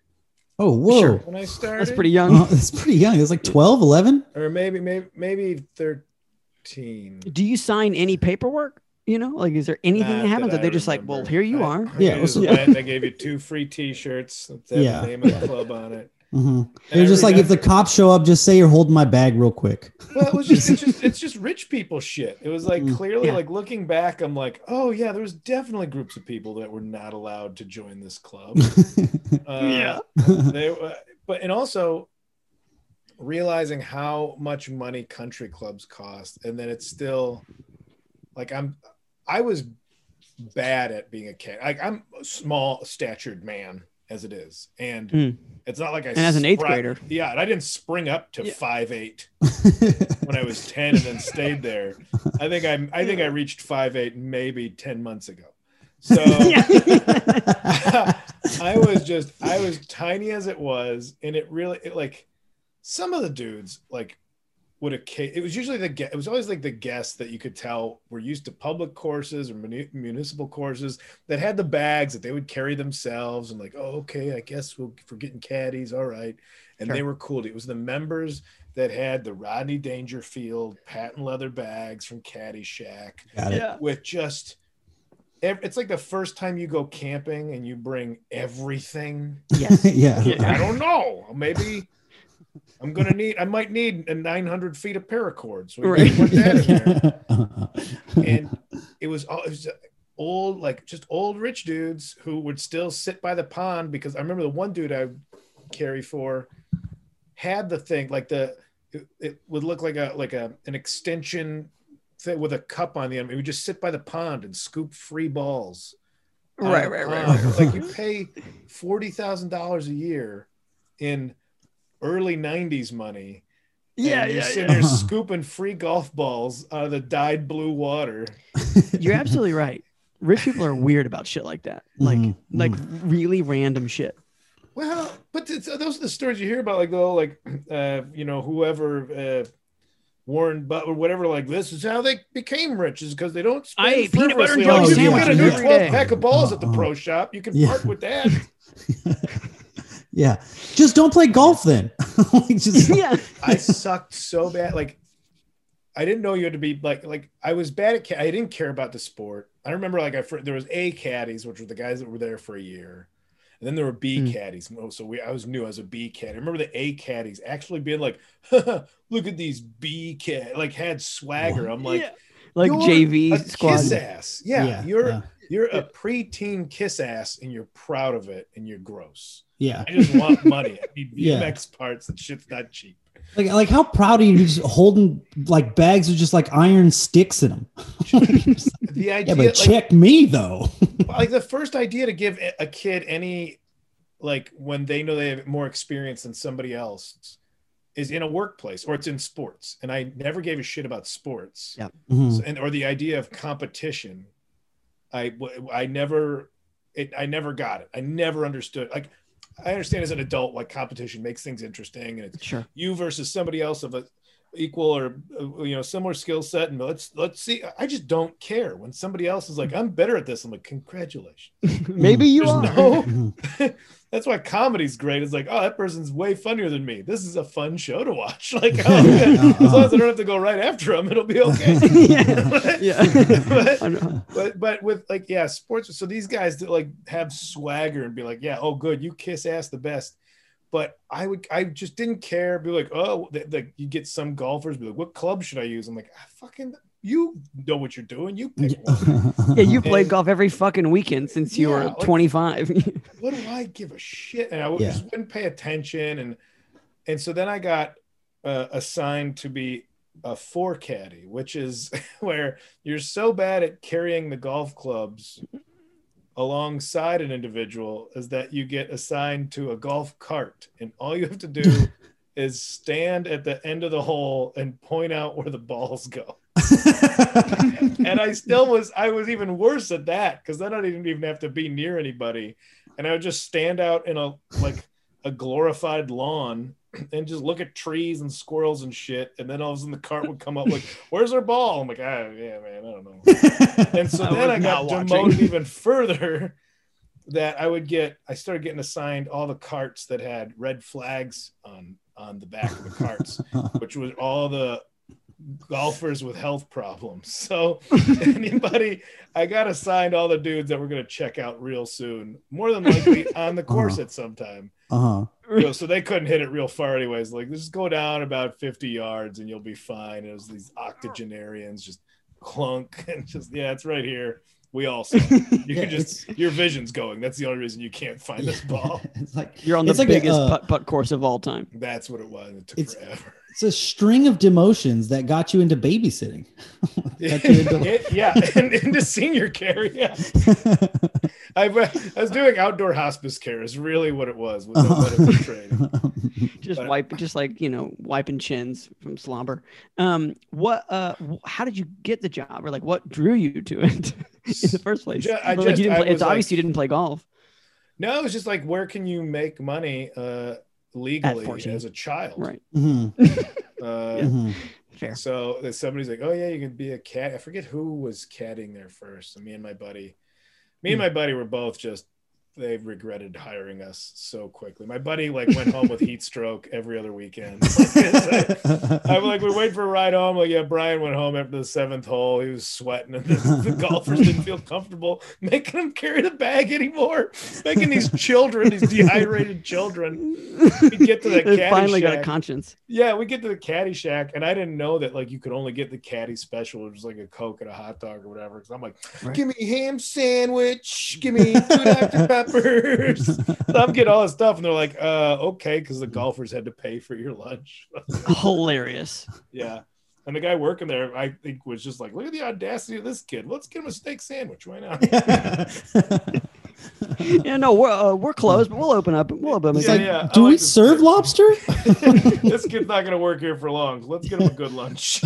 Oh, whoa. Sure. when I started. That's pretty young. Oh, that's pretty young. It was like 12, 11. Or maybe maybe maybe thirteen. Do you sign any paperwork? You know, like is there anything Not that happens? that Or they're I just like, well, here you I- are. I Yeah, just well, so- they gave you two free T-shirts. That Yeah. the name of the club on it. Mm-hmm. And It was just like if the cops show up, just say you're holding my bag real quick. well, it was just it's just it's just rich people shit. It was like Mm. clearly Yeah. like looking back, I'm like, oh yeah, there was definitely groups of people that were not allowed to join this club. Uh, Yeah. they uh, but and also realizing how much money country clubs cost, and then it's still like I'm I was bad at being a cat. Like I'm a small statured man as it is, and Mm. it's not like I And as an eighth sprung- grader. yeah, and I didn't spring up to Yeah. five eight when I was 10 and then stayed there. I think I I think I reached five eight maybe 10 months ago. So I was just I was tiny as it was, and it really it like some of the dudes like would have it was usually the it was always like the guests that you could tell were used to public courses or muni- municipal courses that had the bags that they would carry themselves and like oh okay I guess we'll if we're getting caddies all right and Sure. they were cool it was the members that had the Rodney Dangerfield patent leather bags from Caddyshack shack with just it's like the first time you go camping and you bring everything Yes. yeah. i don't know maybe i'm gonna need i might need a 900 feet of paracord so we Right. put that in there and it was all it was uh, old like just old rich dudes who would still sit by the pond because i remember the one dude i would carry for had the thing like the it, it would look like a like a an extension thing with a cup on the end. He would just sit by the pond and scoop free balls. Right, right, right, right, Like you pay forty thousand dollars a year in early '90s money. Yeah, and you're yeah, sitting yeah. there scooping free golf balls out of the dyed blue water. You're absolutely right. Rich people are weird about shit like that. Like, Mhm, like really random shit. Well, but it's, those are the stories you hear about, like oh, like uh, you know, whoever uh, Warren Butler, whatever. Like this is how they became rich, is because they don't. Spend I ate peanut butter and frivolously. jelly Like, you sandwiches get a new twelve day. pack of balls at the Uh-uh. pro shop. You can Yeah. part with that. yeah. Just don't play golf then. like just yeah. I sucked so bad. Like I didn't know you had to be like like I was bad at. I didn't care about the sport. I remember like I there was A caddies, which were the guys that were there for a year, and then there were B Hmm. caddies. Oh, So we I was new as a B caddy. I remember the A caddies actually being like, "Look at these B cad," like had swagger. I'm like. Yeah. like JV squad. kiss ass. Yeah, Yeah, you're yeah. you're a preteen kiss ass, and you're proud of it, and you're gross. Yeah. I just want money. I need Yeah. BMX parts. and shit's not cheap. Like, like how proud are you just holding like bags with just like iron sticks in them? The yeah, idea, but like, check me though. like the first idea to give a kid any, like when they know they have more experience than somebody else, is in a workplace or it's in sports. And I never gave a shit about sports. Yeah. Mhm. So- and or the idea of competition I I never it i never got it i never understood like i understand as an adult why competition makes things interesting and it's Sure. you versus somebody else of a equal or uh, you know similar skill set and let's let's see. I just don't care. When somebody else is like i'm better at this i'm like congratulations. Maybe you There's are. no that's why comedy's great. It's like oh that person's way funnier than me. This is a fun show to watch. Like oh, yeah. as long as i don't have to go right after them it'll be okay. Yeah. Yeah. But- but but with like yeah sports so these guys that like have swagger and be like yeah oh good you kiss ass the best but i would i just didn't care. Be like oh like you get some golfers be like what club should i use? I'm like ah, fucking you know what you're doing. You pick one. Yeah, you played And- golf every fucking weekend since you Yeah, were like- 25. what do i give a shit? And i Yeah. just wouldn't pay attention. And and so then i got uh, assigned to be a fore caddy which is where you're so bad at carrying the golf clubs alongside an individual is that you get assigned to a golf cart and all you have to do is stand at the end of the hole and point out where the balls go. And I still was I was even worse at that because then I didn't even have to be near anybody, and I would just stand out in a like a glorified lawn and just look at trees and squirrels and shit, and then all of a sudden the cart would come up like, "Where's our ball?" I'm like, "Ah, yeah, man, I don't know." And so I then I got demoted even further. That I would get, I started getting assigned all the carts that had red flags on on the back of the carts which was all the golfers with health problems. So anybody, I got assigned all the dudes that were going to check out real soon, more than likely on the course Uh-huh. at some time. Uh-huh. You know, so they couldn't hit it real far anyways. Like just go down about 50 yards and you'll be fine. It was these octogenarians just clunk and just, yeah, it's right here. We all saw it. You Yeah, can just, your vision's going. That's the only reason you can't find this ball. It's like You're on the It's like a, biggest uh, putt putt course of all time. That's what it was. It took It's- forever. It's a string of demotions that got you into babysitting. You into- It- yeah, and into senior care. Yeah, I, I was doing outdoor hospice care. Is really what it was with no medical training. Just But- wipe, just like you know, wiping chins from slumber. Um, what? Uh, how did you get the job, or like what drew you to it in the first place? Ju- I But, like, just- you didn't play, it's like- obvious you didn't play golf. No, it's just like where can you make money uh, legally as a child? Right. Mhm, Uh, mhm. Fair. So that somebody's like, "Oh yeah, you can be a cat." I forget who was catting there first. And me and my buddy, me and my buddy were both just they regretted hiring us so quickly. My buddy like went home with heat stroke every other weekend. I'm like, we wait for a ride home. Like, yeah, Brian went home after the seventh hole. He was sweating, and the, the golfers didn't feel comfortable making him carry the bag anymore. Making these children, these dehydrated children, we get to the They caddy finally got a conscience. Yeah, we get to the caddy shack, and I didn't know that like you could only get the caddy special, which was like a coke and a hot dog or whatever. Because I'm like, Right. give me ham sandwich, give me two Dr Peppers. so I'm getting all this stuff, and they're like, uh, okay, because the golfers had to pay for your lunch. Hilarious. yeah. And the guy working there, I think, was just like, look at the audacity of this kid. Let's get him a steak sandwich. Why not? yeah, no, we're uh, we're closed, but we'll open up. We'll open up. Yeah, like, yeah, do like we this serve kid. lobster? this kid's not going to work here for long. Let's get him a good lunch.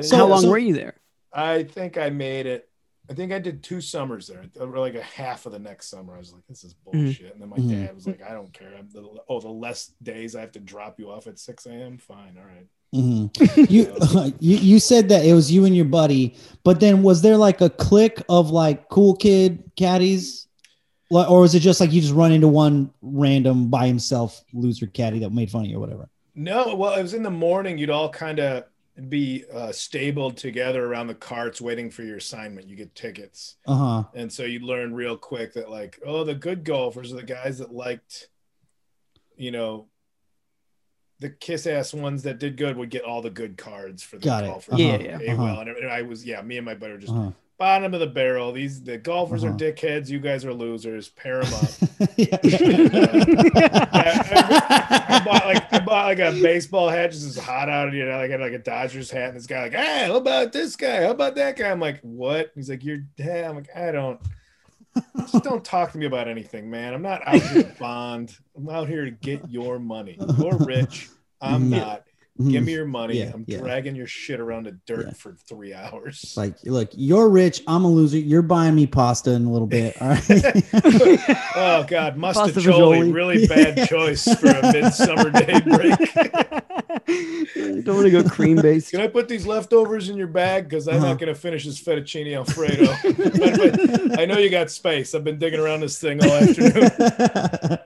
So- How long so- were you there? I think I made it. I think I did two summers there, or like a half of the next summer. I was like, "This is bullshit." And then my Mhm. dad was like, "I don't care. I'm the, oh, the less days I have to drop you off at six a.m. Fine, all right." Mhm. You, you you said that it was you and your buddy, but then was there like a click of like cool kid caddies, or was it just like you just run into one random by himself loser caddy that made fun of you or whatever? No, well, it was in the morning. You'd all kind of be uh, stabled together around the carts, waiting for your assignment. You get tickets, Uh huh. and so you'd learn real quick that like, oh, the good golfers are the guys that liked, you know. The kiss ass ones that did good would get all the good cards for the Got it. golfers. Uh-huh. Yeah, yeah. Uh-huh. well, and I was yeah, me and my buddy were just Uh-huh. Bottom of the barrel. These the golfers Uh-huh. are dickheads. You guys are losers. Pair them up. yeah, I bought like I bought like a baseball hat. Just it's hot out, you know. Like I had like a Dodgers hat, and this guy like, hey, how about this guy? How about that guy? I'm like, what? He's like, you're dead. I'm like, I don't. Just don't talk to me about anything, man. I'm not out here to bond. I'm out here to get your money. You're rich. I'm not. Give me your money. Yeah, I'm yeah. dragging your shit around the dirt Yeah. for three hours. like, look, you're rich. I'm a loser. You're buying me pasta in a little bit. All right. oh God, Pasta mostaccioli, fagioli. really bad choice for a midsummer day break. Don't want to go cream based. Can I put these leftovers in your bag? Because I'm Uh-huh. not going to finish this fettuccine alfredo. But- but I know you got space. I've been digging around this thing all afternoon.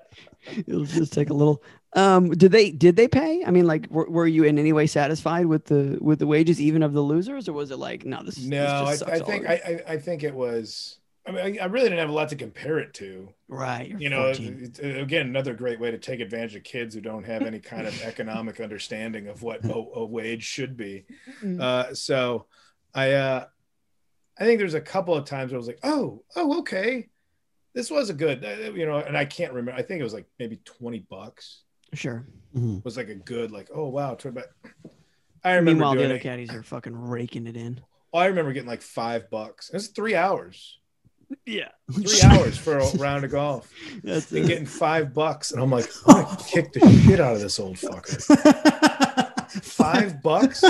It'll just take a little. Um, did they did they pay? I mean, like, were, were you in any way satisfied with the with the wages, even of the losers, or was it like, no, this? No, this I, I think? I, I, think it was. I mean, I, really didn't have a lot to compare it to. right. You're know, it- it- again, another great way to take advantage of kids who don't have any kind of economic understanding of what a, a wage should be. Mm. Uh, so, I, uh, I think there's a couple of times where I was like, oh, oh, okay, this was a good, uh, you know, and I can't remember. I think it was like maybe twenty bucks. Sure. Mhm. was like a good like oh wow 20 bucks. I remember Meanwhile, the doing other it. caddies are fucking raking it in. Oh, I remember getting like five bucks. It's three hours, Yeah, three hours for a round of golf, that's and it. getting five bucks. And I'm like, I'm gonna kick the shit out of this old fucker. Five bucks, you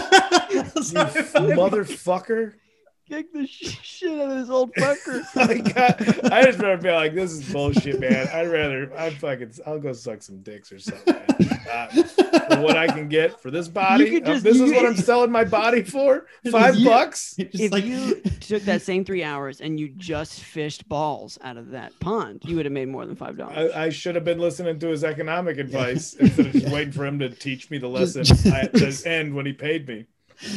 motherfucker. Kick the shit out of this old fucker. I. I just remember being like, "This is bullshit, man. I'd rather. I'd fucking. I'll go suck some dicks or something. Uh, for what I can get for this body. could uh, this you is what I'm selling my body for. Five You- bucks. If like- you took that same three hours and you just fished balls out of that pond, you would have made more than five dollars. I, I should have been listening to his economic advice instead of just waiting for him to teach me the lesson Just- at the end when he paid me.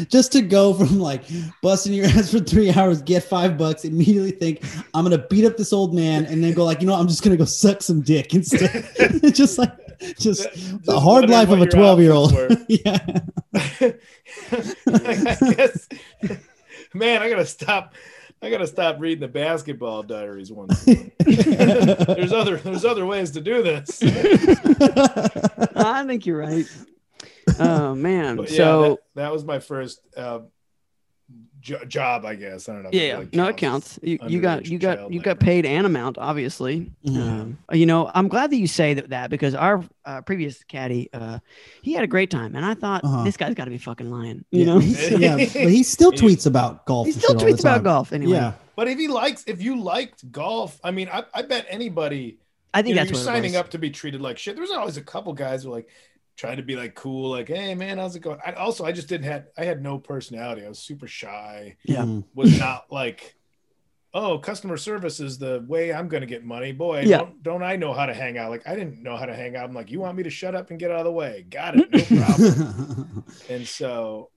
Just to go from like busting your ass for three hours, get five bucks, immediately think I'm gonna beat up this old man, and then go like, you know, I'm just gonna go suck some dick instead. It's just like, just Just the hard life of a 12 year old. yeah. I guess, man, I gotta stop. I gotta stop reading the basketball diaries once. there's other there's other ways to do this. I think you're right. Oh man. Yeah, so that, that was my first uh, jo- job, I guess. I don't know. yeah, it yeah. really no, it counts. counts. You, you got you got child you got paid an amount, obviously. Mhm. Um, you know, I'm glad that you say that, that because our uh, previous caddy, uh, he had a great time, and I thought Uh-huh. this guy's got to be fucking lying. You yeah, know, yeah, but he still tweets about golf. he still shit all the tweets about golf anyway. Yeah. But if he likes, if you liked golf, I mean, I, I bet anybody I think you know, that's you're what signing up to be treated like shit. There's always a couple guys who are like trying to be like cool, like, hey man, how's it going? I, also, I just didn't have I had no personality. I was super shy. Yeah. Mhm. Was not like, oh, customer service is the way I'm gonna get money. Boy, Yeah. don't, don't I know how to hang out? Like I didn't know how to hang out. I'm like, you want me to shut up and get out of the way? Got it, no problem. and so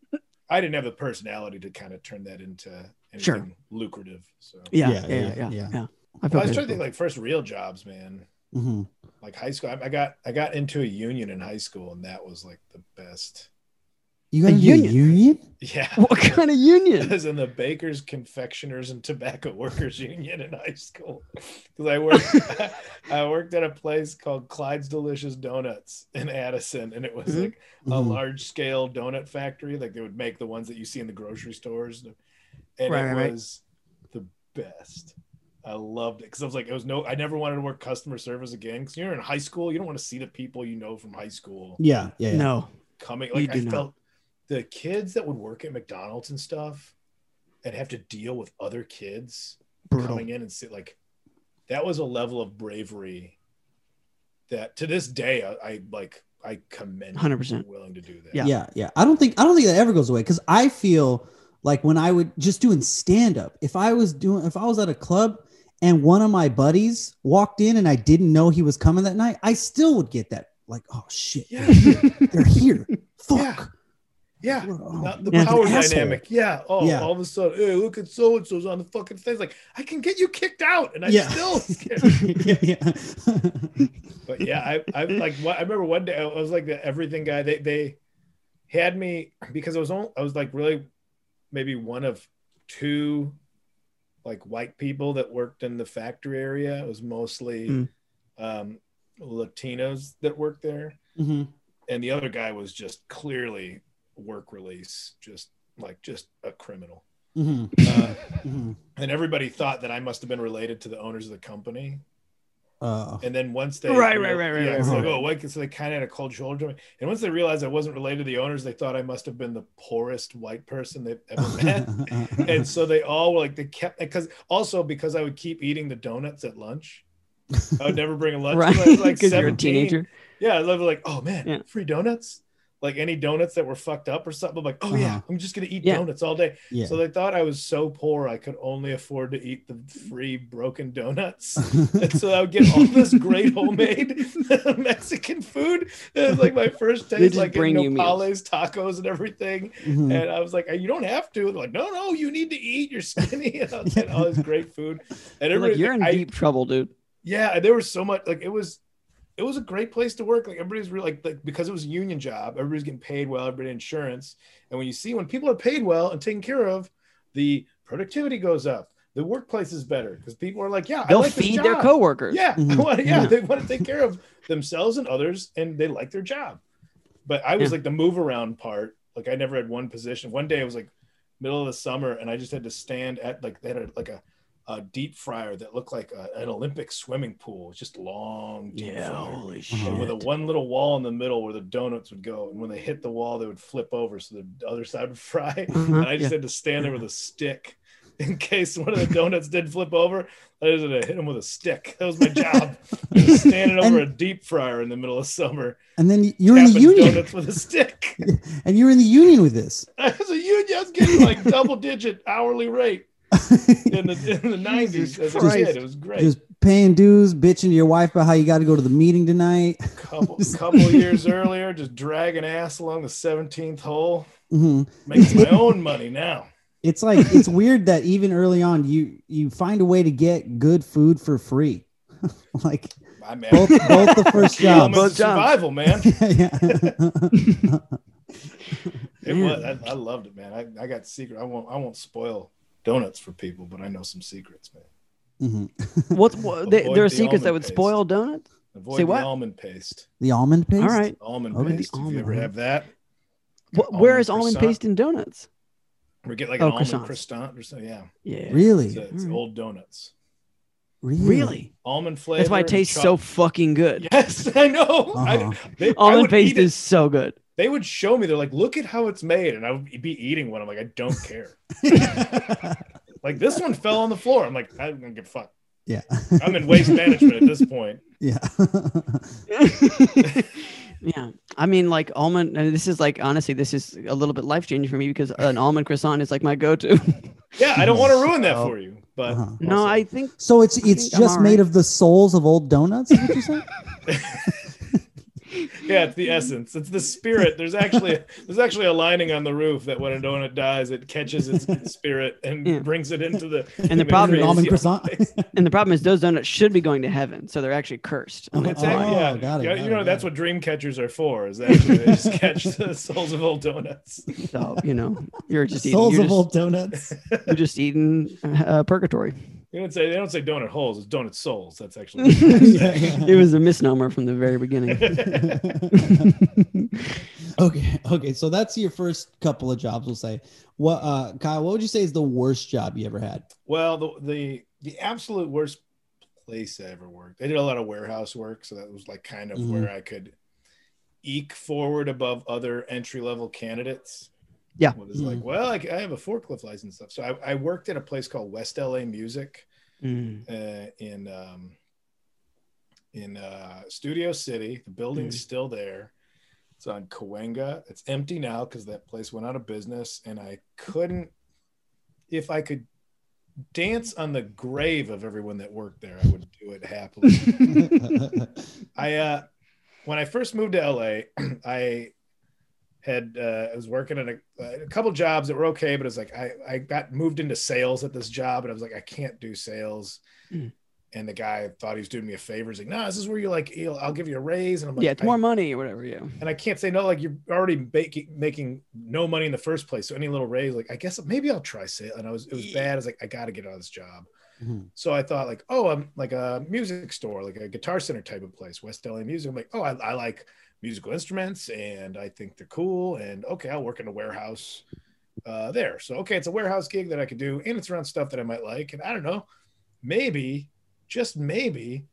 I didn't have the personality to kind of turn that into anything Sure. lucrative. So Yeah, Yeah, yeah, yeah, yeah, yeah. yeah. yeah. I, I was trying to think like first real jobs, man. Mhm. Like high school. I, I got I got into a union in high school, and that was like the best. You got A a union? union? Yeah, what kind of I union? was in the bakers, confectioners, and tobacco workers union in high school because I worked I worked at a place called Clyde's Delicious Donuts in Addison, and it was Mhm. like a Mhm. large scale donut factory. Like they would make the ones that you see in the grocery stores, and Right, it right, right. was the best. I loved it because I was like, it was no, I never wanted to work customer service again. Because you're in high school, you don't want to see the people you know from high school Yeah, yeah, yeah. No. coming. You Like I do not. felt the kids that would work at McDonald's and stuff, and have to deal with other kids Brutal. coming in and sit like that was a level of bravery that to this day I, I like I commend 100%. willing to do that. Yeah. yeah yeah i don't think i don't think that ever goes away because i feel like when i would just doing stand up if i was doing if i was at a club and one of my buddies walked in and i didn't know he was coming that night i still would get that like oh shit Yeah. they're here they're here fuck Yeah. Oh, the power dynamic. Yeah. Oh, Yeah. all of a sudden, hey, look at so and so's on the fucking things. Like, I can get you kicked out, and I Yeah. still. yeah, yeah. but yeah, I, I like. I remember one day I was like the everything guy. They they had me because I was on. I was like really maybe one of two like white people that worked in the factory area. It was mostly Mm. um, Latinos that worked there, hmm and the other guy was just clearly work release, just like just a criminal. hmm Uh, hmm and everybody thought that I must have been related to the owners of the company. Uh, And then once they Right, right, right, right, yeah, right, it's like, right. oh, wait, so they kind of had a cold shoulder to me. And once they realized I wasn't related to the owners, they thought I must have been the poorest white person they've ever met. and so they all were like they kept because also because I would keep eating the donuts at lunch. I would never bring a lunch. right? when like Because you're a 17. teenager. Yeah, I love like, oh man, Yeah. free donuts. Like any donuts that were fucked up or something. I'm like, oh yeah, Uh-huh. I'm just gonna eat Yeah. donuts all day. yeah. So they thought I was so poor I could only afford to eat the free broken donuts. and so I would get all this great homemade Mexican food. It was like my first taste, like in bring you nopales, tacos, and everything. Mhm. And I was like, you don't have to. They're like, no, no, you need to eat. You're skinny. And I was getting all this great food. And everybody, like, you're in I- deep trouble, dude. yeah, there was so much like it was it was a great place to work. Like everybody's really like, like because it was a union job, everybody's getting paid well, everybody insurance. And when you see when people are paid well and taken care of, the productivity goes up. The workplace is better because people are like, yeah, They'll I like feed their coworkers. Yeah, I Mhm. wanna- yeah, they want to take care of themselves and others, and they like their job. But I was Yeah. like the move around part. Like I never had one position. One day it was like middle of the summer, and I just had to stand at like they had a, like a, a deep fryer that looked like a, an Olympic swimming pool. It was just long, deep Yeah, fryer. holy Uh-huh. shit. And with a one little wall in the middle where the donuts would go, and when they hit the wall, they would flip over so the other side would fry. Uh-huh, And I just yeah. had to stand there with a stick in case one of the donuts did flip over. I just had to hit them with a stick. That was my job. Just standing over a deep fryer in the middle of summer, and then you're in the union, donuts with a stick. and you're in the union with this. I was a union. I was getting like double digit hourly rate in the in the nineties as a kid. It was great. Just paying dues, bitching to your wife about how you got to go to the meeting tonight. couple couple years earlier, just dragging ass along the seventeenth hole, hmm making my own money now. It's like it's weird that even early on you you find a way to get good food for free. like I mean, both both the first job, elements jobs. of survival, man. yeah. yeah. It was. I, I loved it, man. I, I got secret. I won't. I won't spoil donuts for people, but I know some secrets, man. Mhm. What's what, they, there are the secrets that would paste. spoil donuts? Avoid Say the what? almond paste. The almond paste. All right. Almond Okay, paste. If you ever have that, What, Almond where is almond croissant. paste in donuts? We get like Oh, an almond croissant or something. Yeah, Yeah. Really? it's, it's Alright. old donuts. Really? Really? Almond flavor. That's why it tastes so fucking good. Yes, I know. Uh-huh. they, Almond would paste is it. is so good. They would show me. They're like, "Look at how it's made," and I would be eating one. I'm like, "I don't care." like this one fell on the floor. I'm like, I don't give a fuck. yeah. I'm in waste management at this point. yeah. yeah. I mean, like almond, and this is like, honestly, this is a little bit life changing for me because an almond croissant is like my go to. Yeah, I don't want to ruin that So- for you, but Uh-huh. no, I think So it's it's just all made of the souls of old donuts. Is what you're saying? yeah, it's the essence. It's the spirit. There's actually there's actually a lining on the roof that when a donut dies, it catches its spirit and Yeah. brings it into the. And the problem is- almond croissant. And the problem is those donuts should be going to heaven, so they're actually cursed. Oh, It's Oh, act- yeah, got it, you, got you it, know got that's it. what dream catchers are for. Is actually they just catch the souls of old donuts. So you know, you're just eating. souls You're of just, old donuts. you're just eating uh, purgatory. You don't say they don't say donut holes. It's donut souls. That's actually. it was a misnomer from the very beginning. okay. Okay. So that's your first couple of jobs. We'll say. What, uh, Kyle? What would you say is the worst job you ever had? Well, the the the absolute worst place I ever worked. I did a lot of warehouse work, so that was like kind of Mhm. where I could eke forward above other entry level candidates. Yeah. It was like, Mhm. well, I, I have a forklift license and stuff. So I, I worked at a place called West LA Music Mm. uh, in um, in uh, Studio City. The building's still there. It's on Cahuenga. It's empty now because that place went out of business, and I couldn't. If I could dance on the grave of everyone that worked there, I would do it happily. I uh, when I first moved to LA, I had uh, I was working at a, a couple jobs that were okay, but it's like I I got moved into sales at this job, and I was like I can't do sales. Mm. and the guy thought he was doing me a favor. He's like, "No, this is where you like, I'll give you a raise." And I'm like, yeah, it's more money or whatever. Yeah. and I can't say no. Like you're already making making no money in the first place, so any little raise, like I guess maybe I'll try sale. And I was it was bad. I was like, I got to get out of this job. Mhm. So I thought like, oh, I'm like a music store, like a guitar center type of place, West LA Music. I'm like, oh, I, I like musical instruments and I think they're cool. And okay, I'll work in a warehouse uh, there. So okay, it's a warehouse gig that I could do, and it's around stuff that I might like. And I don't know, maybe, just maybe,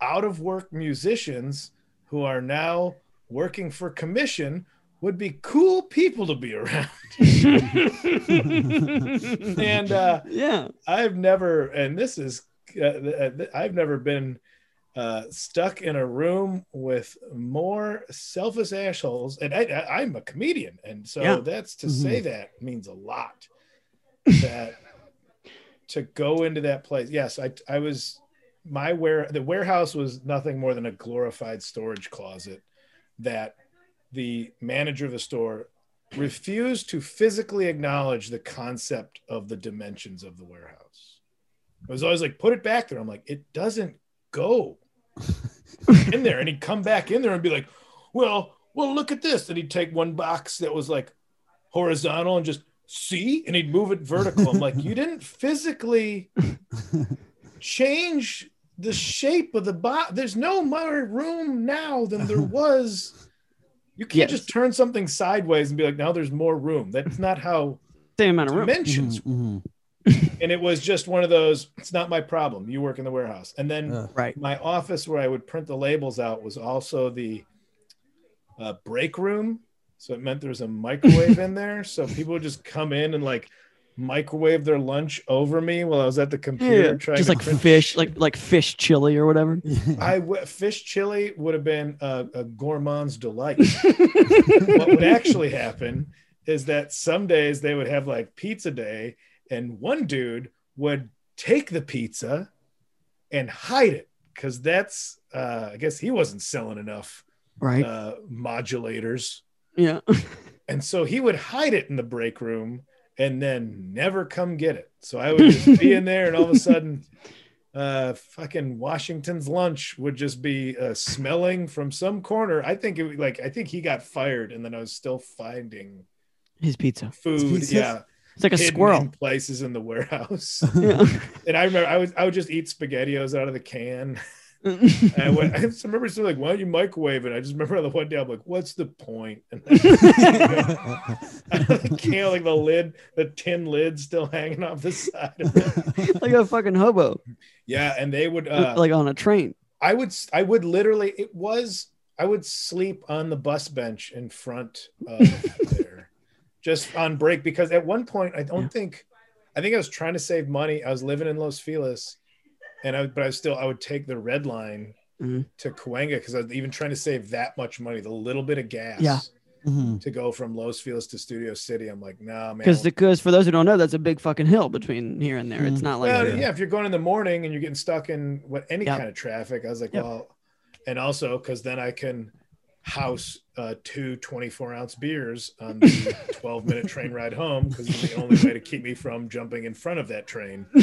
out of work musicians who are now working for commission would be cool people to be around. and uh, yeah. I've never, and this is, uh, uh, I've never been uh, stuck in a room with more selfish assholes. And I, I'm a comedian, and so Yeah. that's to Mhm. say that means a lot. That to go into that place, yes, I, I was my where the warehouse was nothing more than a glorified storage closet that the manager of the store refused to physically acknowledge the concept of the dimensions of the warehouse. I was always like, put it back there. I'm like, it doesn't go in there. And he'd come back in there and be like, well, well, look at this. And he'd take one box that was like horizontal and just see, and he'd move it vertical. I'm like, you didn't physically change the shape of the box. There's no more room now than there was. You can't Yes. just turn something sideways and be like, now there's more room. That's not how Same amount of room. dimensions. Mhm, And it was just one of those, it's not my problem. You work in the warehouse. And then. Ugh. Right. my office where I would print the labels out was also the uh, break room. So it meant there was a microwave in there. So people would just come in and like microwave their lunch over me while I was at the computer Yeah. trying Just to like print fish, like like fish chili or whatever. I w- fish chili would have been a, a gourmand's delight. what would actually happen is that some days they would have like pizza day, and one dude would take the pizza and hide it because that's uh, I guess he wasn't selling enough Right. uh, modulators, yeah. and so he would hide it in the break room and then never come get it. So I would just be in there, and all of a sudden, uh, fucking Washington's lunch would just be uh, smelling from some corner. I think it like I think he got fired, and then I was still finding His pizza. food. pizzas? Yeah, It's like a squirrel. in places in the warehouse. Yeah. and I remember I would I would just eat Spaghettios out of the can. And I, went, I just remember saying like, "Why don't you microwave it?" I just remember the one day I'm like, "What's the point?" And the can't like the lid, the tin lid still hanging off the side of it. like a fucking hobo, Yeah, and they would uh, like on a train. I would I would literally it was I would sleep on the bus bench in front of there just on break because at one point I don't Yeah. think I think I was trying to save money. I was living in Los Feliz and I but I was still I would take the red line Mhm. to Cahuenga because I was even trying to save that much money, the little bit of gas Yeah. Mhm. to go from Los Feliz to Studio City. I'm like, nah, man. Because because for those who don't know, that's a big fucking hill between here and there. It's Mhm. not like well, yeah, if you're going in the morning and you're getting stuck in what any Yep. kind of traffic, I was like, Yep. well, and also because then I can house uh, two 24 ounce beers on the 12 minute train ride home because it's the only way to keep me from jumping in front of that train.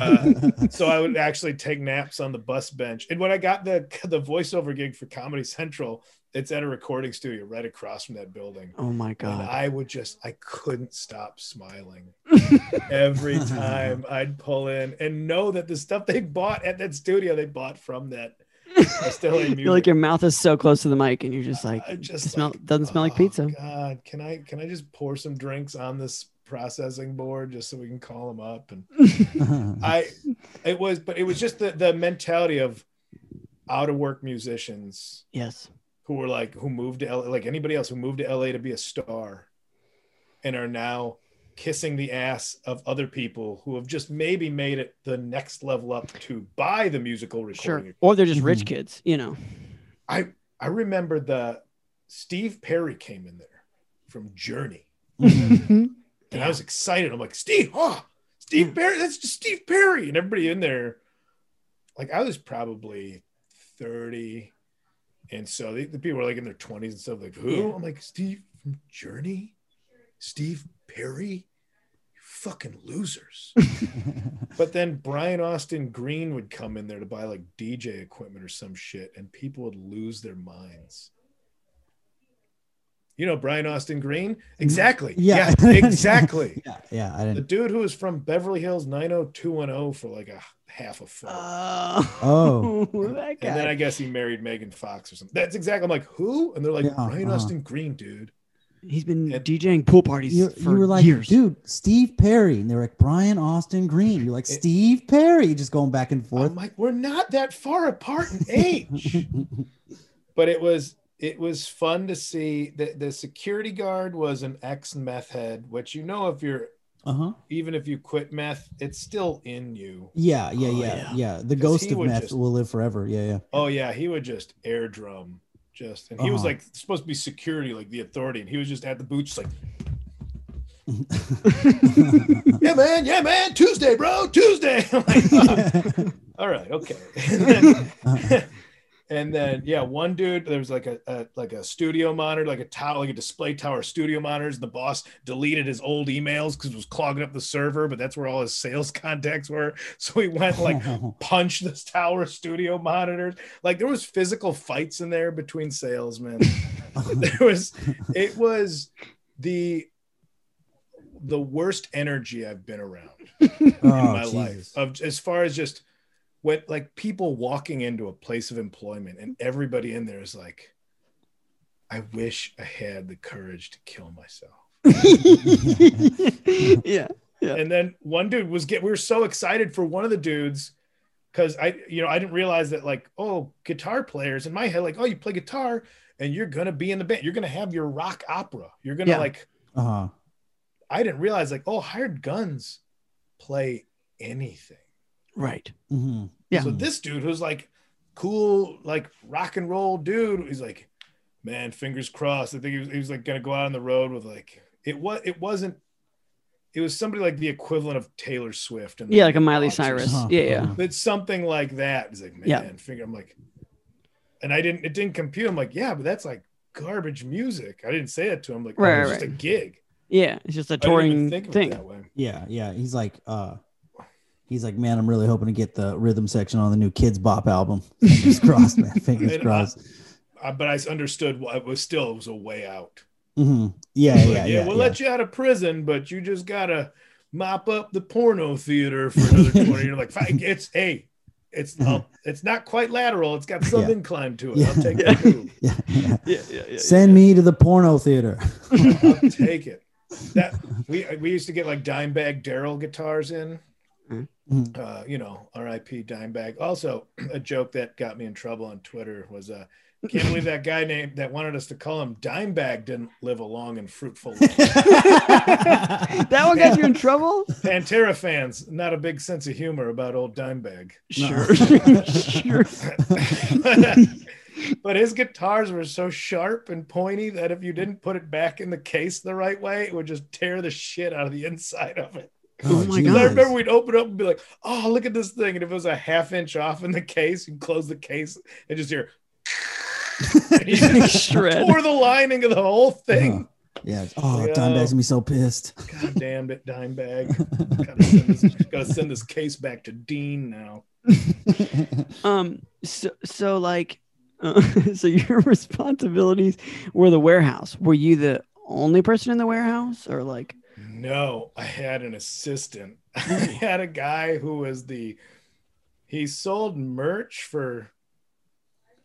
Uh, so I would actually take naps on the bus bench. And when I got the the voiceover gig for Comedy Central, it's at a recording studio right across from that building. oh my And god. I would just, I couldn't stop smiling every time I'd pull in and know that the stuff they bought at that studio, they bought from that Music. You're like your mouth is so close to the mic, and you're just like, I it just smell like, doesn't smell like "Oh, pizza. God, can I can I just pour some drinks on this processing board just so we can call them up? And I, it was, but it was just the the mentality of out of work musicians Yes. who were like who moved to LA, like anybody else who moved to LA to be a star and are now kissing the ass of other people who have just maybe made it the next level up to buy the musical recording. Sure. Or they're just rich Mhm. kids, you know. I I remember the Steve Perry came in there from Journey. Mhm. And I was excited. I'm like, Steve, oh, Steve Perry, that's just Steve Perry. And everybody in there, like I was probably 30. And so the, the people were like in their 20s and stuff, like, who? Yeah. I'm like, Steve from Journey? Steve Perry? You fucking losers. but then Brian Austin Green would come in there to buy like DJ equipment or some shit, and people would lose their minds. You know Brian Austin Green? Exactly. Yeah. Yeah, exactly. yeah, yeah. I The didn't. The dude who was from Beverly Hills 90210 for like a half a foot. Oh, Oh. that guy. and then I guess he married Megan Fox or something. That's exactly. I'm like, who? And they're like, Yeah, Brian uh-huh. Austin Green, dude. He's been And- DJing pool parties You, for you were like, years. dude, Steve Perry, and they're like Brian Austin Green. You're like It- Steve Perry, just going back and forth. I'm like, we're not that far apart in age. but it was it was fun to see that the security guard was an ex meth head, which you know if you're uh huh. even if you quit meth, it's still in you. Yeah, yeah, Oh, yeah, yeah. yeah, The 'Cause ghost of meth just- will live forever. Yeah, yeah. Oh yeah, he would just air drum. Just and he was Uh-huh. like supposed to be security, like the authority, and he was just at the booth, just like, yeah, man, yeah, man, Tuesday, bro, Tuesday. Like, "Oh, all right, okay. Then, and then, yeah, one dude, there was like a, a like a studio monitor, like a tower, like a display tower, studio monitors. The boss deleted his old emails because it was clogging up the server, but that's where all his sales contacts were. So he went like punch this tower studio monitors. Like there was physical fights in there between salesmen. there was it was the the worst energy I've been around in oh, my Jesus. life of as far as just what like people walking into a place of employment and everybody in there is like I wish I had the courage to kill myself. yeah. Yeah. And then one dude was get we were so excited for one of the dudes because I you know I didn't realize that like oh guitar players in my head like oh you play guitar and you're gonna be in the band you're gonna have your rock opera you're gonna Yeah. like Uh-huh. I didn't realize like oh hired guns play anything Right. hmm Yeah. so this dude who's like cool like rock and roll dude he's like man fingers crossed I think he was, he was like gonna go out on the road with like it was it wasn't it was somebody like the equivalent of Taylor Swift and Yeah, like a Miley Cyrus. Uh-huh. Yeah, yeah. But something like that. It's like, man, Yeah. finger. I'm like, and I didn't, it didn't compute. I'm like, yeah, but that's like garbage music. I didn't say that to him. Like, Right, oh, it's right, just a gig. Yeah. It's just a I didn't even touring think of it thing. that way. Yeah, yeah. He's like, uh, he's like, man, I'm really hoping to get the rhythm section on the new Kidz Bop album. Fingers crossed, man. Fingers And, uh, crossed. Uh, but I understood why it was still, it was a way out. hmm Yeah, yeah, yeah, yeah. we'll yeah. let you out of prison, but you just gotta mop up the porno theater for another 20. You're like, fine, it's hey, it's uh, it's not quite lateral. It's got some Yeah. incline to it. Yeah. I'll take the move. yeah, yeah. Yeah, yeah, yeah. Send me to the porno theater. I'll take it. That we we used to get like Dimebag Darrell guitars in. Mhm. Uh, you know, R.I.P. Dimebag. Also, a joke that got me in trouble on Twitter was uh, can't believe that guy named that wanted us to call him Dimebag didn't live a long and fruitful life. That one got you in trouble? Pantera fans, not a big sense of humor about old Dimebag. Sure. sure. but his guitars were so sharp and pointy that if you didn't put it back in the case the right way, it would just tear the shit out of the inside of it. Oh my Jesus. I remember we'd open up and be like, "Oh, look at this thing!" And if it was a half inch off in the case, you'd close the case and just hear. and he just Shred. tore the lining of the whole thing. Yeah. Oh, Yeah. Dimebag's gonna be so pissed. God damn it, Dimebag! Gotta send, this, gotta send this case back to Dean now. Um. So, so like, uh, so your responsibilities were the warehouse. Were you the only person in the warehouse, or like? No, I had an assistant. I had a guy who was the he sold merch for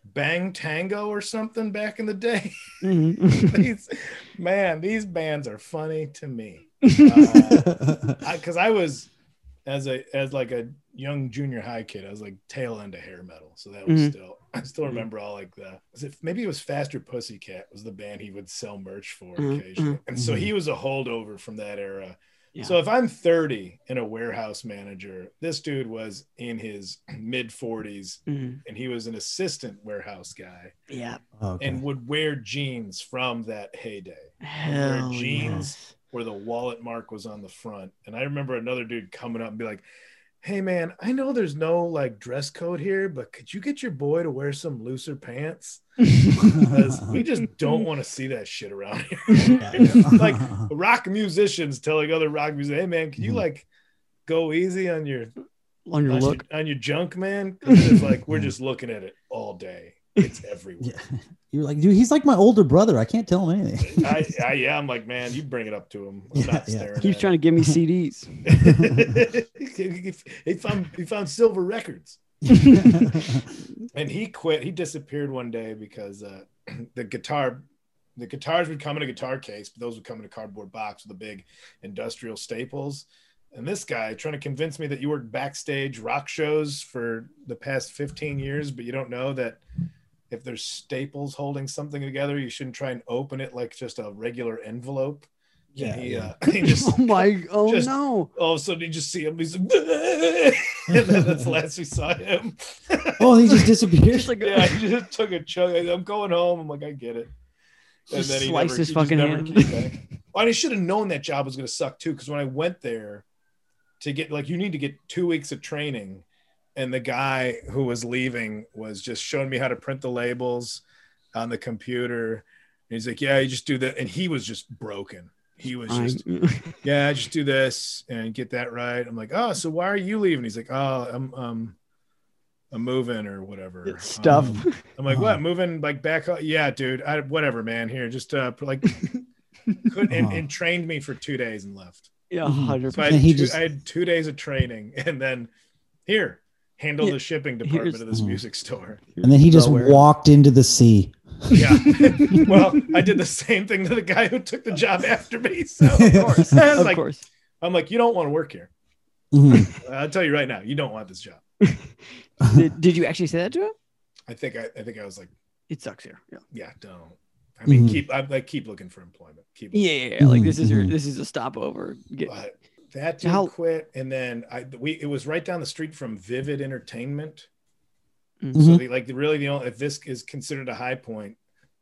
Bang Tango or something back in the day. Mhm. these man, these bands are funny to me. Uh, because I, was as a as like a young junior high kid, I was like tail end of hair metal. So that was Mhm. still I still remember all like the was it maybe it was Faster Pussycat was the band he would sell merch for Mhm, occasionally. And so mhm. he was a holdover from that era. Yeah. So if I'm 30 and a warehouse manager, this dude was in his mid 40s Mhm. and he was an assistant warehouse guy Yeah. okay. and would wear jeans from that heyday Hell jeans. yes. where the wallet mark was on the front. And I remember another dude coming up and be like, hey man, I know there's no like dress code here, but could you get your boy to wear some looser pants? Because we just don't want to see that shit around here. like rock musicians telling other rock musicians, hey man, can you Mhm. like go easy on your on your on, look. your, on your junk, man? It's like we're just looking at it all day. It's everywhere. Yeah. You're like, dude, he's like my older brother. I can't tell him anything. I, I yeah, I'm like, man, you bring it up to him. I'm Yeah, not yeah. He's at trying to give me CDs. it. he found he found silver records. and he quit he disappeared one day because uh, the guitar the guitars would come in a guitar case but those would come in a cardboard box with the big industrial staples and this guy trying to convince me that you work backstage rock shows for the past 15 years but you don't know that if there's staples holding something together you shouldn't try and open it like just a regular envelope Yeah, he, yeah. Uh, he just oh my! Oh just- no! all of a sudden you just see him he's like and then that's the last we saw him oh, he just disappeared. Just like yeah, he just took a chunk. I'm going home. I'm like, I get it. And Just then he sliced never, his he fucking hand. came back. Well, I should have known that job was going to suck too. Because when I went there to get like, you need to get two weeks of training, and the guy who was leaving was just showing me how to print the labels on the computer. And he's like, yeah, you just do that, and he was just broken. He was just I'm- yeah, just do this and get that right. I'm like, oh, so why are you leaving? He's like, oh, I'm um, I'm moving or whatever. stuff. Um, I'm like, what? Moving like back? Yeah, dude. I whatever, man. Here, just uh, like, could and, and trained me for two days and left. yeah, Mhm. hundred So I percent. had, two, just- I had two days of training, and then here, handle Yeah, the shipping department here's- of this Mhm. music store. and then he just Delaware. walked into the sea. Yeah. well, I did the same thing to the guy who took the job after me. So Of course. I was Of like, course. I'm like, you don't want to work here. Mhm. I'll tell you right now, you don't want this job. Did, did you actually say that to him? I think I, I think I was like, It sucks here. Yeah. yeah, don't. I mean, Mhm. keep I like keep looking for employment. Keep Yeah, yeah, yeah. Like this is your Mhm. this is a stopover. Get, But that dude How- quit, and then I we it was right down the street from Vivid Entertainment. Mhm. So the, like the, really the only if this is considered a high point,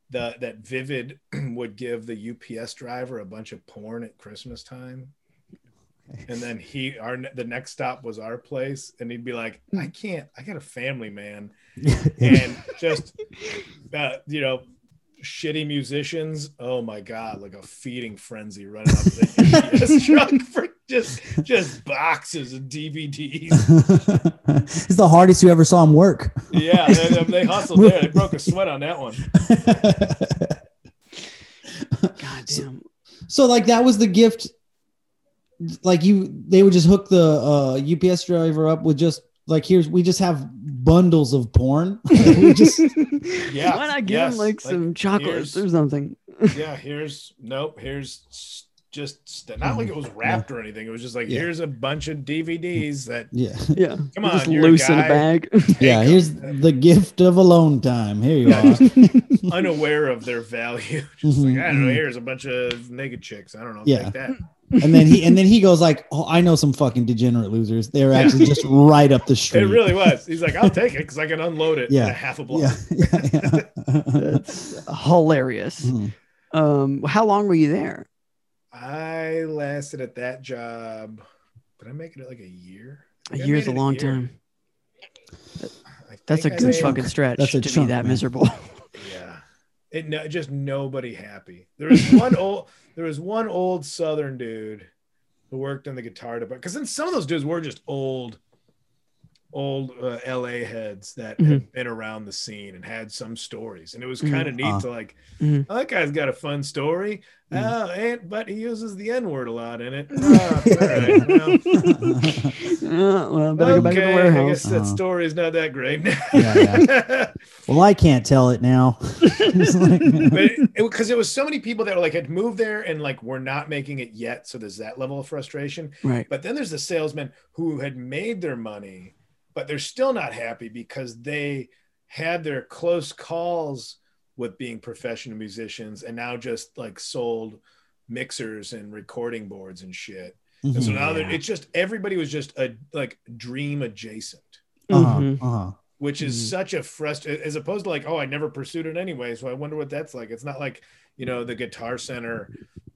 the that Vivid would give the UPS driver a bunch of porn at Christmas time. And then he our the next stop was our place, and he'd be like, "I can't, I got a family, man." and just uh, you know shitty musicians oh my god like a feeding frenzy running up the UPS truck for just just boxes of dvds it's the hardest you ever saw him work. yeah they, they hustled there they broke a sweat on that one God damn. so like that was the gift. Like you, they would just hook the uh, UPS driver up with just like here's we just have bundles of porn. we just Yeah, Why not give yes, him like like, some chocolates or something? yeah here's nope here's just st- not like it was wrapped or anything it was just like Yeah. here's a bunch of dvds that yeah Yeah. Come on, you're a loose in a bag. yeah. Hey, Here's the gift of alone time. Here you are. unaware of their value just like Mhm, i don't know mhm. here's a bunch of naked chicks i don't know Yeah. take that and then he and then he goes like, "Oh, I know some fucking degenerate losers. They're actually just right up the street." It really was. He's like, I'll take it because I can unload it Yeah. in a half a block. Yeah. yeah, yeah. That's hilarious. Mhm. Um, how long were you there? I lasted at that job. Did I make it like a year? A think I year's a long year. time. That's a good fucking stretch That's a to chunk, be that man. miserable. Yeah. It no, just nobody happy. There was one old there was one old southern dude who worked in the guitar department. Because then some of those dudes were just old, old uh, LA heads that Mm-hmm. had been around the scene and had some stories. And it was kind of neat Uh. to like, Mhm. oh, that guy's got a fun story. Mhm. Oh, and but he uses the N word a lot in it. Oh, all right. Well, Uh, well, better go back to the okay, I guess that Uh-huh. story is not that great. Yeah, well, I can't tell it now. Because it was so many people that were like had moved there and like were not making it yet so there's that level of frustration Right. but then there's the salesmen who had made their money but they're still not happy because they had their close calls with being professional musicians and now just like sold mixers and recording boards and shit and so Mhm. now they're it's just everybody was just a like dream adjacent uh-huh, Mhm. uh-huh. which is Mhm. such a frust as opposed to like oh i never pursued it anyway so i wonder what that's like it's not like you know the guitar center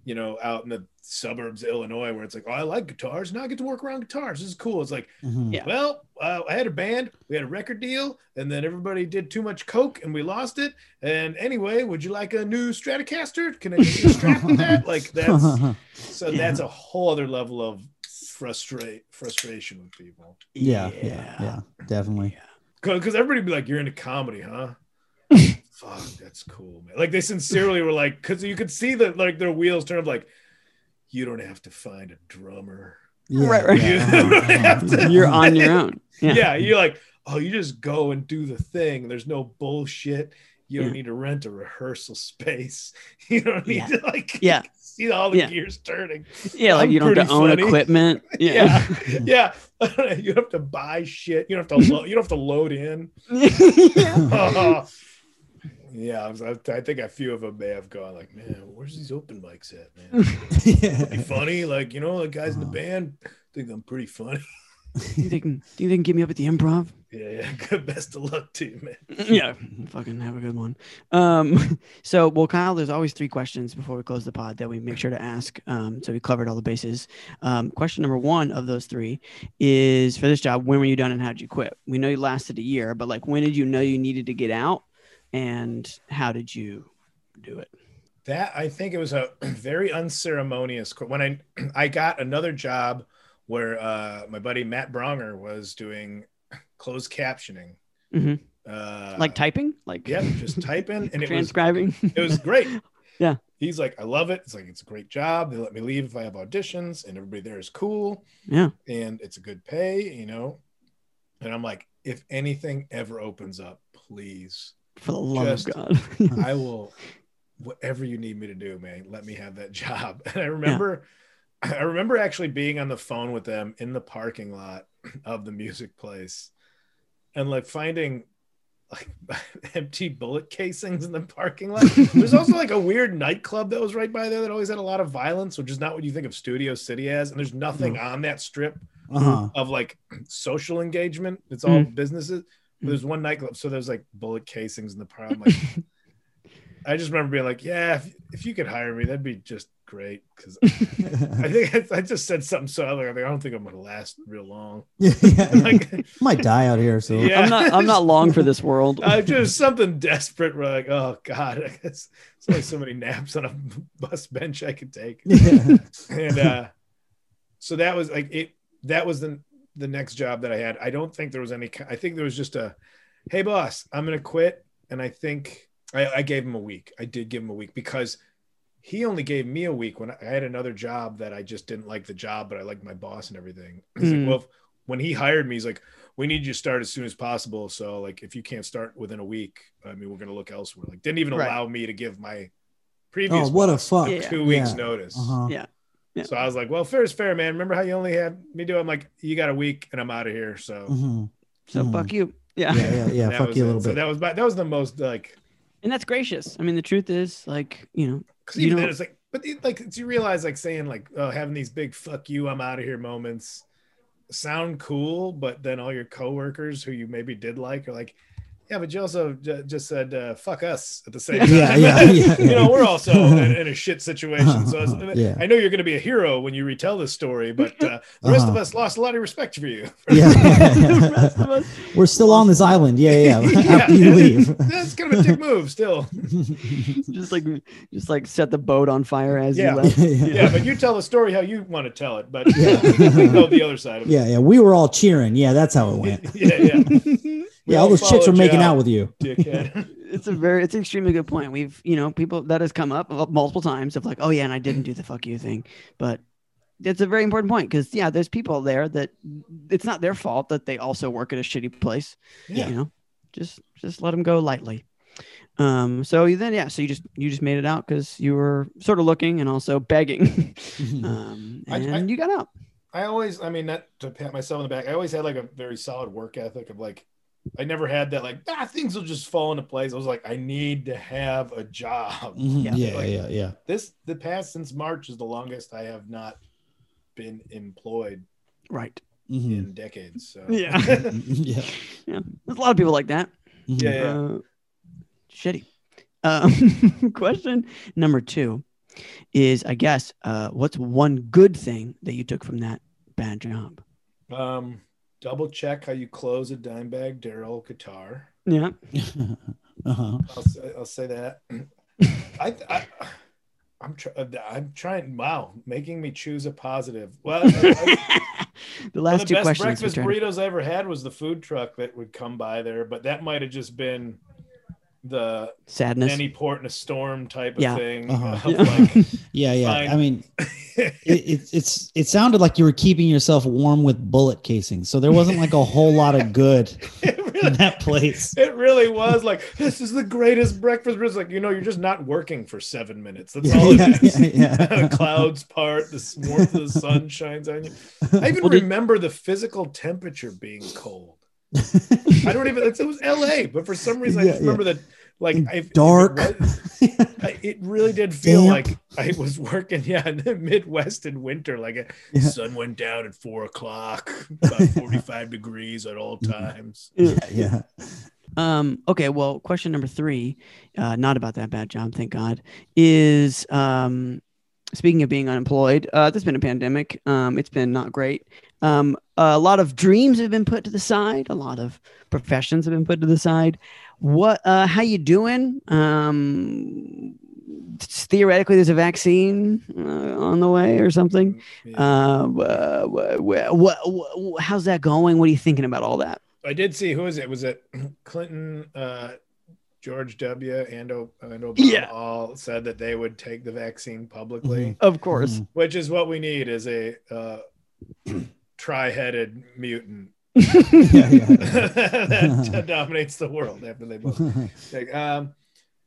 you know, out in the suburbs of Illinois where it's like, oh, I like guitars. Now I get to work around guitars. This is cool. It's like, Mhm. Yeah. well, uh, I had a band, we had a record deal, and then everybody did too much coke and we lost it. And anyway, would you like a new Stratocaster? Can I get you a strap with that? Like that's so Yeah. that's a whole other level of frustrate frustration with people. yeah, yeah, yeah, definitely. Because everybody be like, "You're into comedy, huh?" Fuck, that's cool, man. Like they sincerely were like, because you could see that like their wheels turn up. Like, you don't have to find a drummer. Yeah, Right, right. yeah, You have to- You're on your own. Yeah. Yeah. you're like, oh, you just go and do the thing. There's no bullshit. You don't Yeah. need to rent a rehearsal space. You don't need Yeah. to like Yeah. see all the Yeah. gears turning. Yeah, like I'm you don't have to pretty own funny. equipment. Yeah. Yeah, yeah. you have to buy shit. You don't have to. Lo- you don't have to load in. yeah. Oh, yeah, I, was, I, I think a few of them may have gone like, man, where's these open mics at, man? Be yeah. funny, like you know, the guys in the band think I'm pretty funny. Do you think do you think give me up at the improv? Yeah, yeah. Good. Best of luck to you, man. yeah fucking have a good one um so well kyle there's always three questions before we close the pod that we make sure to ask um so we covered all the bases um question number one of those three is for this job when were you done and how did you quit we know you lasted a year but like when did you know you needed to get out and how did you do it That I think it was a very unceremonious when I I got another job where uh, my buddy Matt Braunger was doing closed captioning. Mhm. Uh, like typing like yeah, just typing, and it was transcribing it was great. Yeah. He's like, I love it. It's like it's a great job. They let me leave if I have auditions, and everybody there is cool, yeah and it's a good pay, you know. And I'm like, if anything ever opens up, please, for the love Just- of god I will, whatever you need me to do, man. Let me have that job. And I remember, I remember actually being on the phone with them in the parking lot of the music place, and like finding like empty bullet casings in the parking lot. There's also like a weird nightclub that was right by there that always had a lot of violence, which is not what you think of Studio City as. And there's nothing on that strip Uh-huh. of like social engagement. It's all Mm. businesses. But Mm. there's one nightclub, so there's like bullet casings in the park. I'm like, I just remember being like, yeah, if, if you could hire me, that'd be just great. Because I think I, I just said something so other. I think I don't think I'm gonna last real long. yeah, yeah. Like, Might die out here, so yeah, i'm not i'm not long for this world I just something desperate. Where like, oh god, I guess there's only so many naps on a bus bench I could take. Yeah. and uh so that was like it that was the the next job that i had i don't think there was any i think there was just a hey boss i'm gonna quit and i think i, I gave him a week i did give him a week because he only gave me a week when i had another job that i just didn't like the job but i liked my boss and everything he's Mm. like well if- when he hired me he's like we need you to start as soon as possible so like if you can't start within a week i mean we're gonna look elsewhere like didn't even Right. allow me to give my previous Oh, what a boss fuck. Yeah. two weeks Yeah. notice Uh-huh. yeah Yeah. so I was like, well, fair is fair, man. Remember how you only had me do? it? I'm like, you got a week and I'm out of here. So Mhm. so Mhm. fuck you yeah Yeah, yeah, yeah. Fuck you a it. little So bit. that was my, that was the most like, and that's gracious i mean the truth is like you know because You even know- then it's like, but it, like it's, you realize like saying like oh, having these big fuck you, I'm out of here moments sound cool, but then all your coworkers who you maybe did like are like, yeah, but you also j- just said uh, fuck us at the same time. Yeah, yeah, yeah, you know, we're also in, in a shit situation. So it's- Yeah. I know you're going to be a hero when you retell this story, but uh, the rest of Uh-huh. us lost a lot of respect for you. Yeah, yeah, The rest of us- We're still on this island. Yeah, yeah. yeah. After you leave. That's kind of a dick move still. just like just like set the boat on fire as Yeah. you left. Yeah, but you tell the story how you want to tell it, but Yeah. we know the other side of it. Yeah, yeah. We were all cheering. Yeah, that's how it went. Yeah, yeah. We Yeah, all those chicks were making out with you. dickhead. It's a very it's an extremely good point. We've you know people that has come up multiple times of like oh yeah and I didn't do the fuck you thing, but it's a very important point because yeah there's people there that it's not their fault that they also work at a shitty place. Yeah. You know, just just let them go lightly. Um. So you then yeah so you just you just made it out because you were sort of looking and also begging. um. And I- you got out. I always, I mean, not to pat myself in the back, I always had like a very solid work ethic of like, I never had that like, ah, things will just fall into place. I was like, I need to have a job. Mhm. Yeah. Yeah, Like, yeah, yeah. This, the past since March is the longest I have not been employed Right. Mhm. in decades. So, Yeah. yeah. Yeah. There's a lot of people like that. Mhm. Yeah, yeah. Uh, shitty. Um, question number two is I guess uh, what's one good thing that you took from that bad job? Um, double check how you close a Dimebag Darrell guitar. Yeah. uh-huh. I'll say, I'll say that. I, I I'm trying. I'm trying. Wow, making me choose a positive. Well, I, the one last of two the best questions. breakfast burritos I ever had was the food truck that would come by there, but that might have just been the Sadness. any port in a storm type of Yeah. thing. Uh-huh. of Yeah. like, Yeah, yeah. Fine. I mean, it, it, it's it sounded like you were keeping yourself warm with bullet casings, so there wasn't like a whole lot of good it, in that place. it really was like this is the greatest breakfast. It's like you know, you're just not working for seven minutes. That's Yeah, all yeah, it is. yeah, yeah. Clouds part, the warmth of the sun shines on you. I even Well, did- remember the physical temperature being cold. I don't even. It was L.A., but for some reason I Yeah, just remember that. Like And I, dark. It, was- it really did feel Damp. like I was working, yeah, in the Midwest in winter. Like the Yeah. sun went down at four o'clock, about forty-five degrees at all times. yeah, yeah. Um, okay, well, question number three, uh, not about that bad job, thank God, is um, speaking of being unemployed, uh, there's been a pandemic. Um, it's been not great. Um, a lot of dreams have been put to the side. A lot of professions have been put to the side. What? Uh, how you doing? Um, theoretically, there's a vaccine uh, on the way or something. Yeah. Uh, what, what, what, how's that going? What are you thinking about all that? I did see who is it? Was it Clinton, uh, George W. and, o- and Obama Yeah. all said that they would take the vaccine publicly, Of course. Mhm. which is what we need is a uh, tri-headed mutant Yeah, yeah. that dominates the world after they both. Like, um,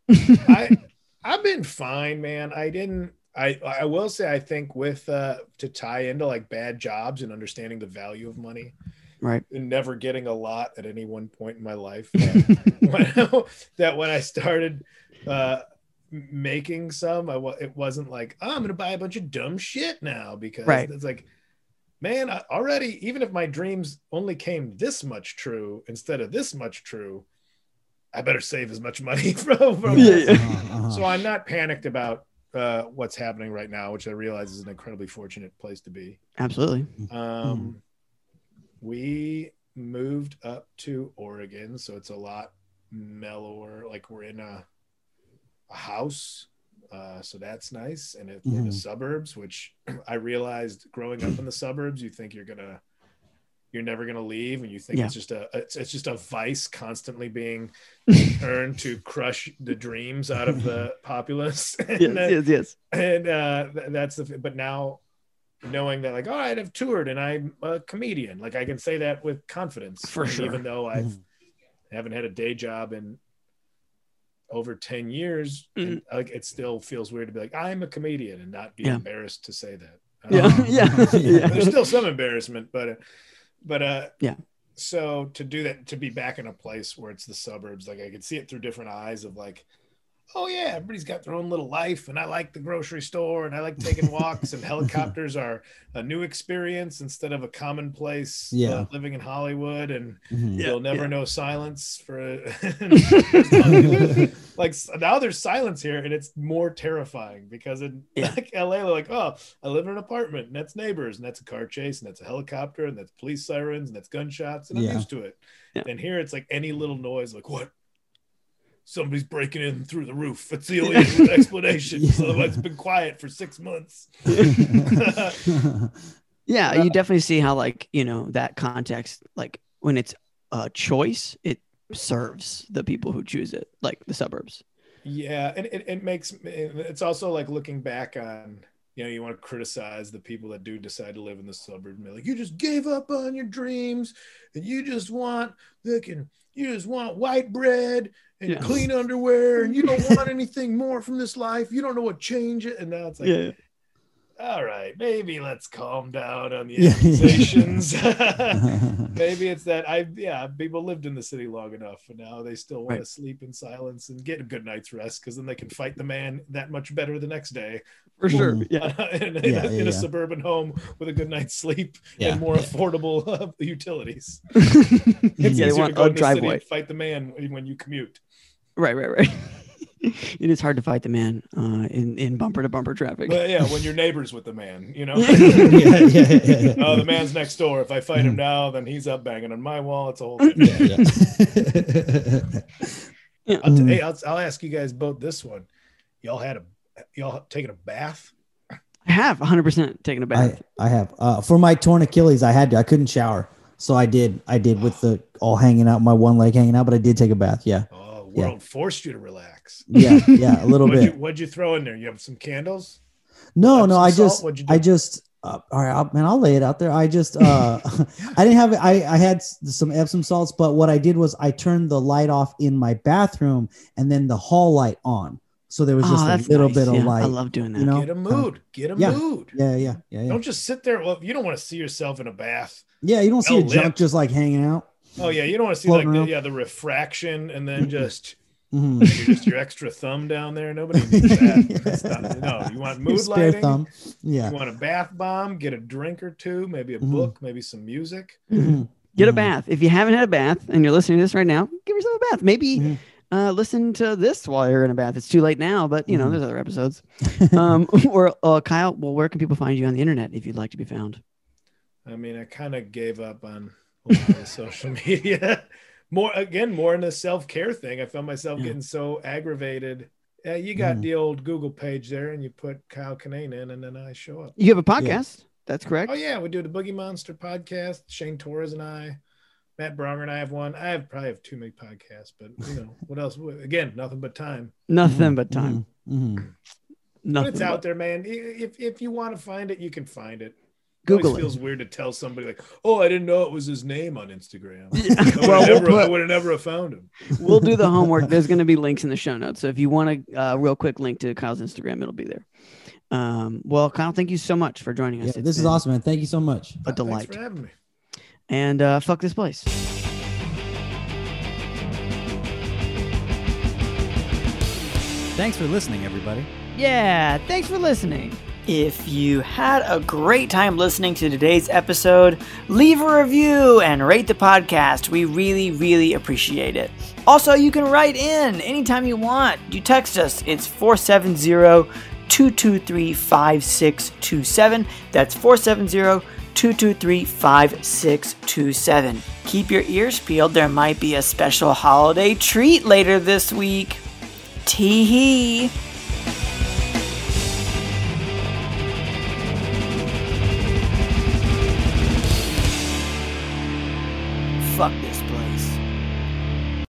I I've been fine, man. I didn't. I I will say I think with uh to tie into like bad jobs and understanding the value of money Right. and never getting a lot at any one point in my life that when, that when I started uh making some I it wasn't like oh, I'm gonna buy a bunch of dumb shit now because Right. it's like man I, already even if my dreams only came this much true instead of this much true I better save as much money from, from Yeah, yeah. Uh-huh, uh-huh. so I'm not panicked about uh, what's happening right now, which I realize is an incredibly fortunate place to be. Absolutely. Um, we moved up to Oregon, so it's a lot mellower. Like we're in a, a house, uh, so that's nice. And if we're in the suburbs, which I realized growing up in the suburbs, you think you're gonna, you're never gonna leave, and you think Yeah. it's just a, it's, it's just a vice constantly being turned to crush the dreams out of the populace. And Yes, then- yes, yes. and uh th- that's the but now knowing that like all right i've toured and i'm a comedian like i can say that with confidence For And sure. even though i Mhm. haven't had a day job in over 10 years and, like it still feels weird to be like i'm a comedian and not be Yeah. embarrassed to say that Yeah, Um, yeah, yeah. there's still some embarrassment but uh, but uh Yeah. so to do that to be back in a place where it's the suburbs like i could see it through different eyes of like oh yeah everybody's got their own little life and i like the grocery store and i like taking walks and helicopters are a new experience instead of a commonplace Yeah. uh, living in hollywood and Mhm. Yeah, you'll never yeah. know silence for like now there's silence here and it's more terrifying because in Yeah. like LA they're like oh I live in an apartment and that's neighbors and that's a car chase and that's a helicopter and that's police sirens and that's gunshots and I'm used to it Yeah. and here it's like any little noise like what somebody's breaking in through the roof that's the only explanation Yeah. so it's been quiet for six months Yeah, you definitely see how like, you know, that context, like when it's a choice, it serves the people who choose it, like the suburbs. Yeah, and it, it makes it's also like looking back on you know you want to criticize the people that do decide to live in the suburbs and be like you just gave up on your dreams and you just want looking you just want white bread and Yeah. clean underwear and you don't want anything more from this life you don't know what change it and now it's like yeah. All right maybe let's calm down on the Yeah. accusations maybe it's that I yeah people lived in the city long enough and now they still want Right. to sleep in silence and get a good night's rest because then they can fight the man that much better the next day For sure. Yeah. in, in Yeah, a, yeah, in a suburban home with a good night's sleep Yeah. and more affordable uh, utilities. yeah, It's they want to go a driveway. fight the man when you commute. Right, right, right. it is hard to fight the man uh, in in bumper to bumper traffic. But yeah, when you're neighbors with the man, you know. yeah, yeah, yeah, yeah. oh, the man's next door. If I fight him now, then he's up banging on my wall. It's a whole. Yeah, yeah. I'll t- Mm. hey, I'll, I'll ask you guys both this one. Y'all had a y'all taking a bath? I have 100 percent taken a I, bath. I have uh, for my torn Achilles. I had to. I couldn't shower, so I did. I did with the all hanging out, my one leg hanging out. But I did take a bath. Yeah, Oh, Yeah. world forced you to relax. yeah, yeah. A little What'd you, bit. what'd you throw in there? You have some candles? No, no. I just, What'd you do? I just. Uh, all right, I'll, man. I'll lay it out there. I just, uh, I didn't have. I, I had some Epsom salts, but what I did was I turned the light off in my bathroom and then the hall light on, so there was Oh, just that's a little nice. bit of Yeah, light. I love doing that. you know? Get a mood. Get a yeah. mood. yeah, yeah, yeah, yeah. Don't just sit there. Well, you don't want to see yourself in a bath. Yeah, you don't see well your junk just like hanging out. Oh yeah, you don't want to see like the, yeah the refraction and then just Mhm. just your extra thumb down there. Nobody needs that. That's not- no, you want mood spare lighting. thumb. Yeah. You want a bath bomb? Get a drink or two, maybe a Mhm. book, maybe some music. Mhm. Get a Mhm. bath. If you haven't had a bath and you're listening to this right now, give yourself a bath. Maybe uh, listen to this while you're in a bath. It's too late now, but you know, there's other episodes. Um, or uh, Kyle, well, where can people find you on the internet if you'd like to be found? I mean, I kind of gave up on a lot of social media. More again, more in the self care thing. I found myself Yeah. getting so aggravated. Yeah, you got Mhm. the old Google page there, and you put Kyle Kinane in, and then I show up. You have a podcast. That's correct. Oh yeah, we do the Boogie Monster podcast. Shane Torres and I, Matt Braunger and I have one. I have probably have too many podcasts, but you know what else? Again, nothing but time. Nothing but time. Mhm. But Nothing. it's but- out there, man. If if you want to find it, you can find it. It Google it. feels weird to tell somebody like, "Oh, I didn't know it was his name on Instagram." I would Well, have we'll never, I would have never have found him. we'll do the homework. There's going to be links in the show notes. So if you want a uh, real quick link to Kyle's Instagram, it'll be there. Um, well, Kyle, thank you so much for joining us. Yeah, this is awesome, man. Thank you so much. A delight. Thanks for having me. And uh, fuck this place. Thanks for listening, everybody. Yeah, thanks for listening. If you had a great time listening to today's episode, leave a review and rate the podcast. We really, really appreciate it. Also, you can write in anytime you want. You text us, it's 470 223 5627. That's 470 223 5627. Keep your ears peeled, there might be a special holiday treat later this week. Tee hee.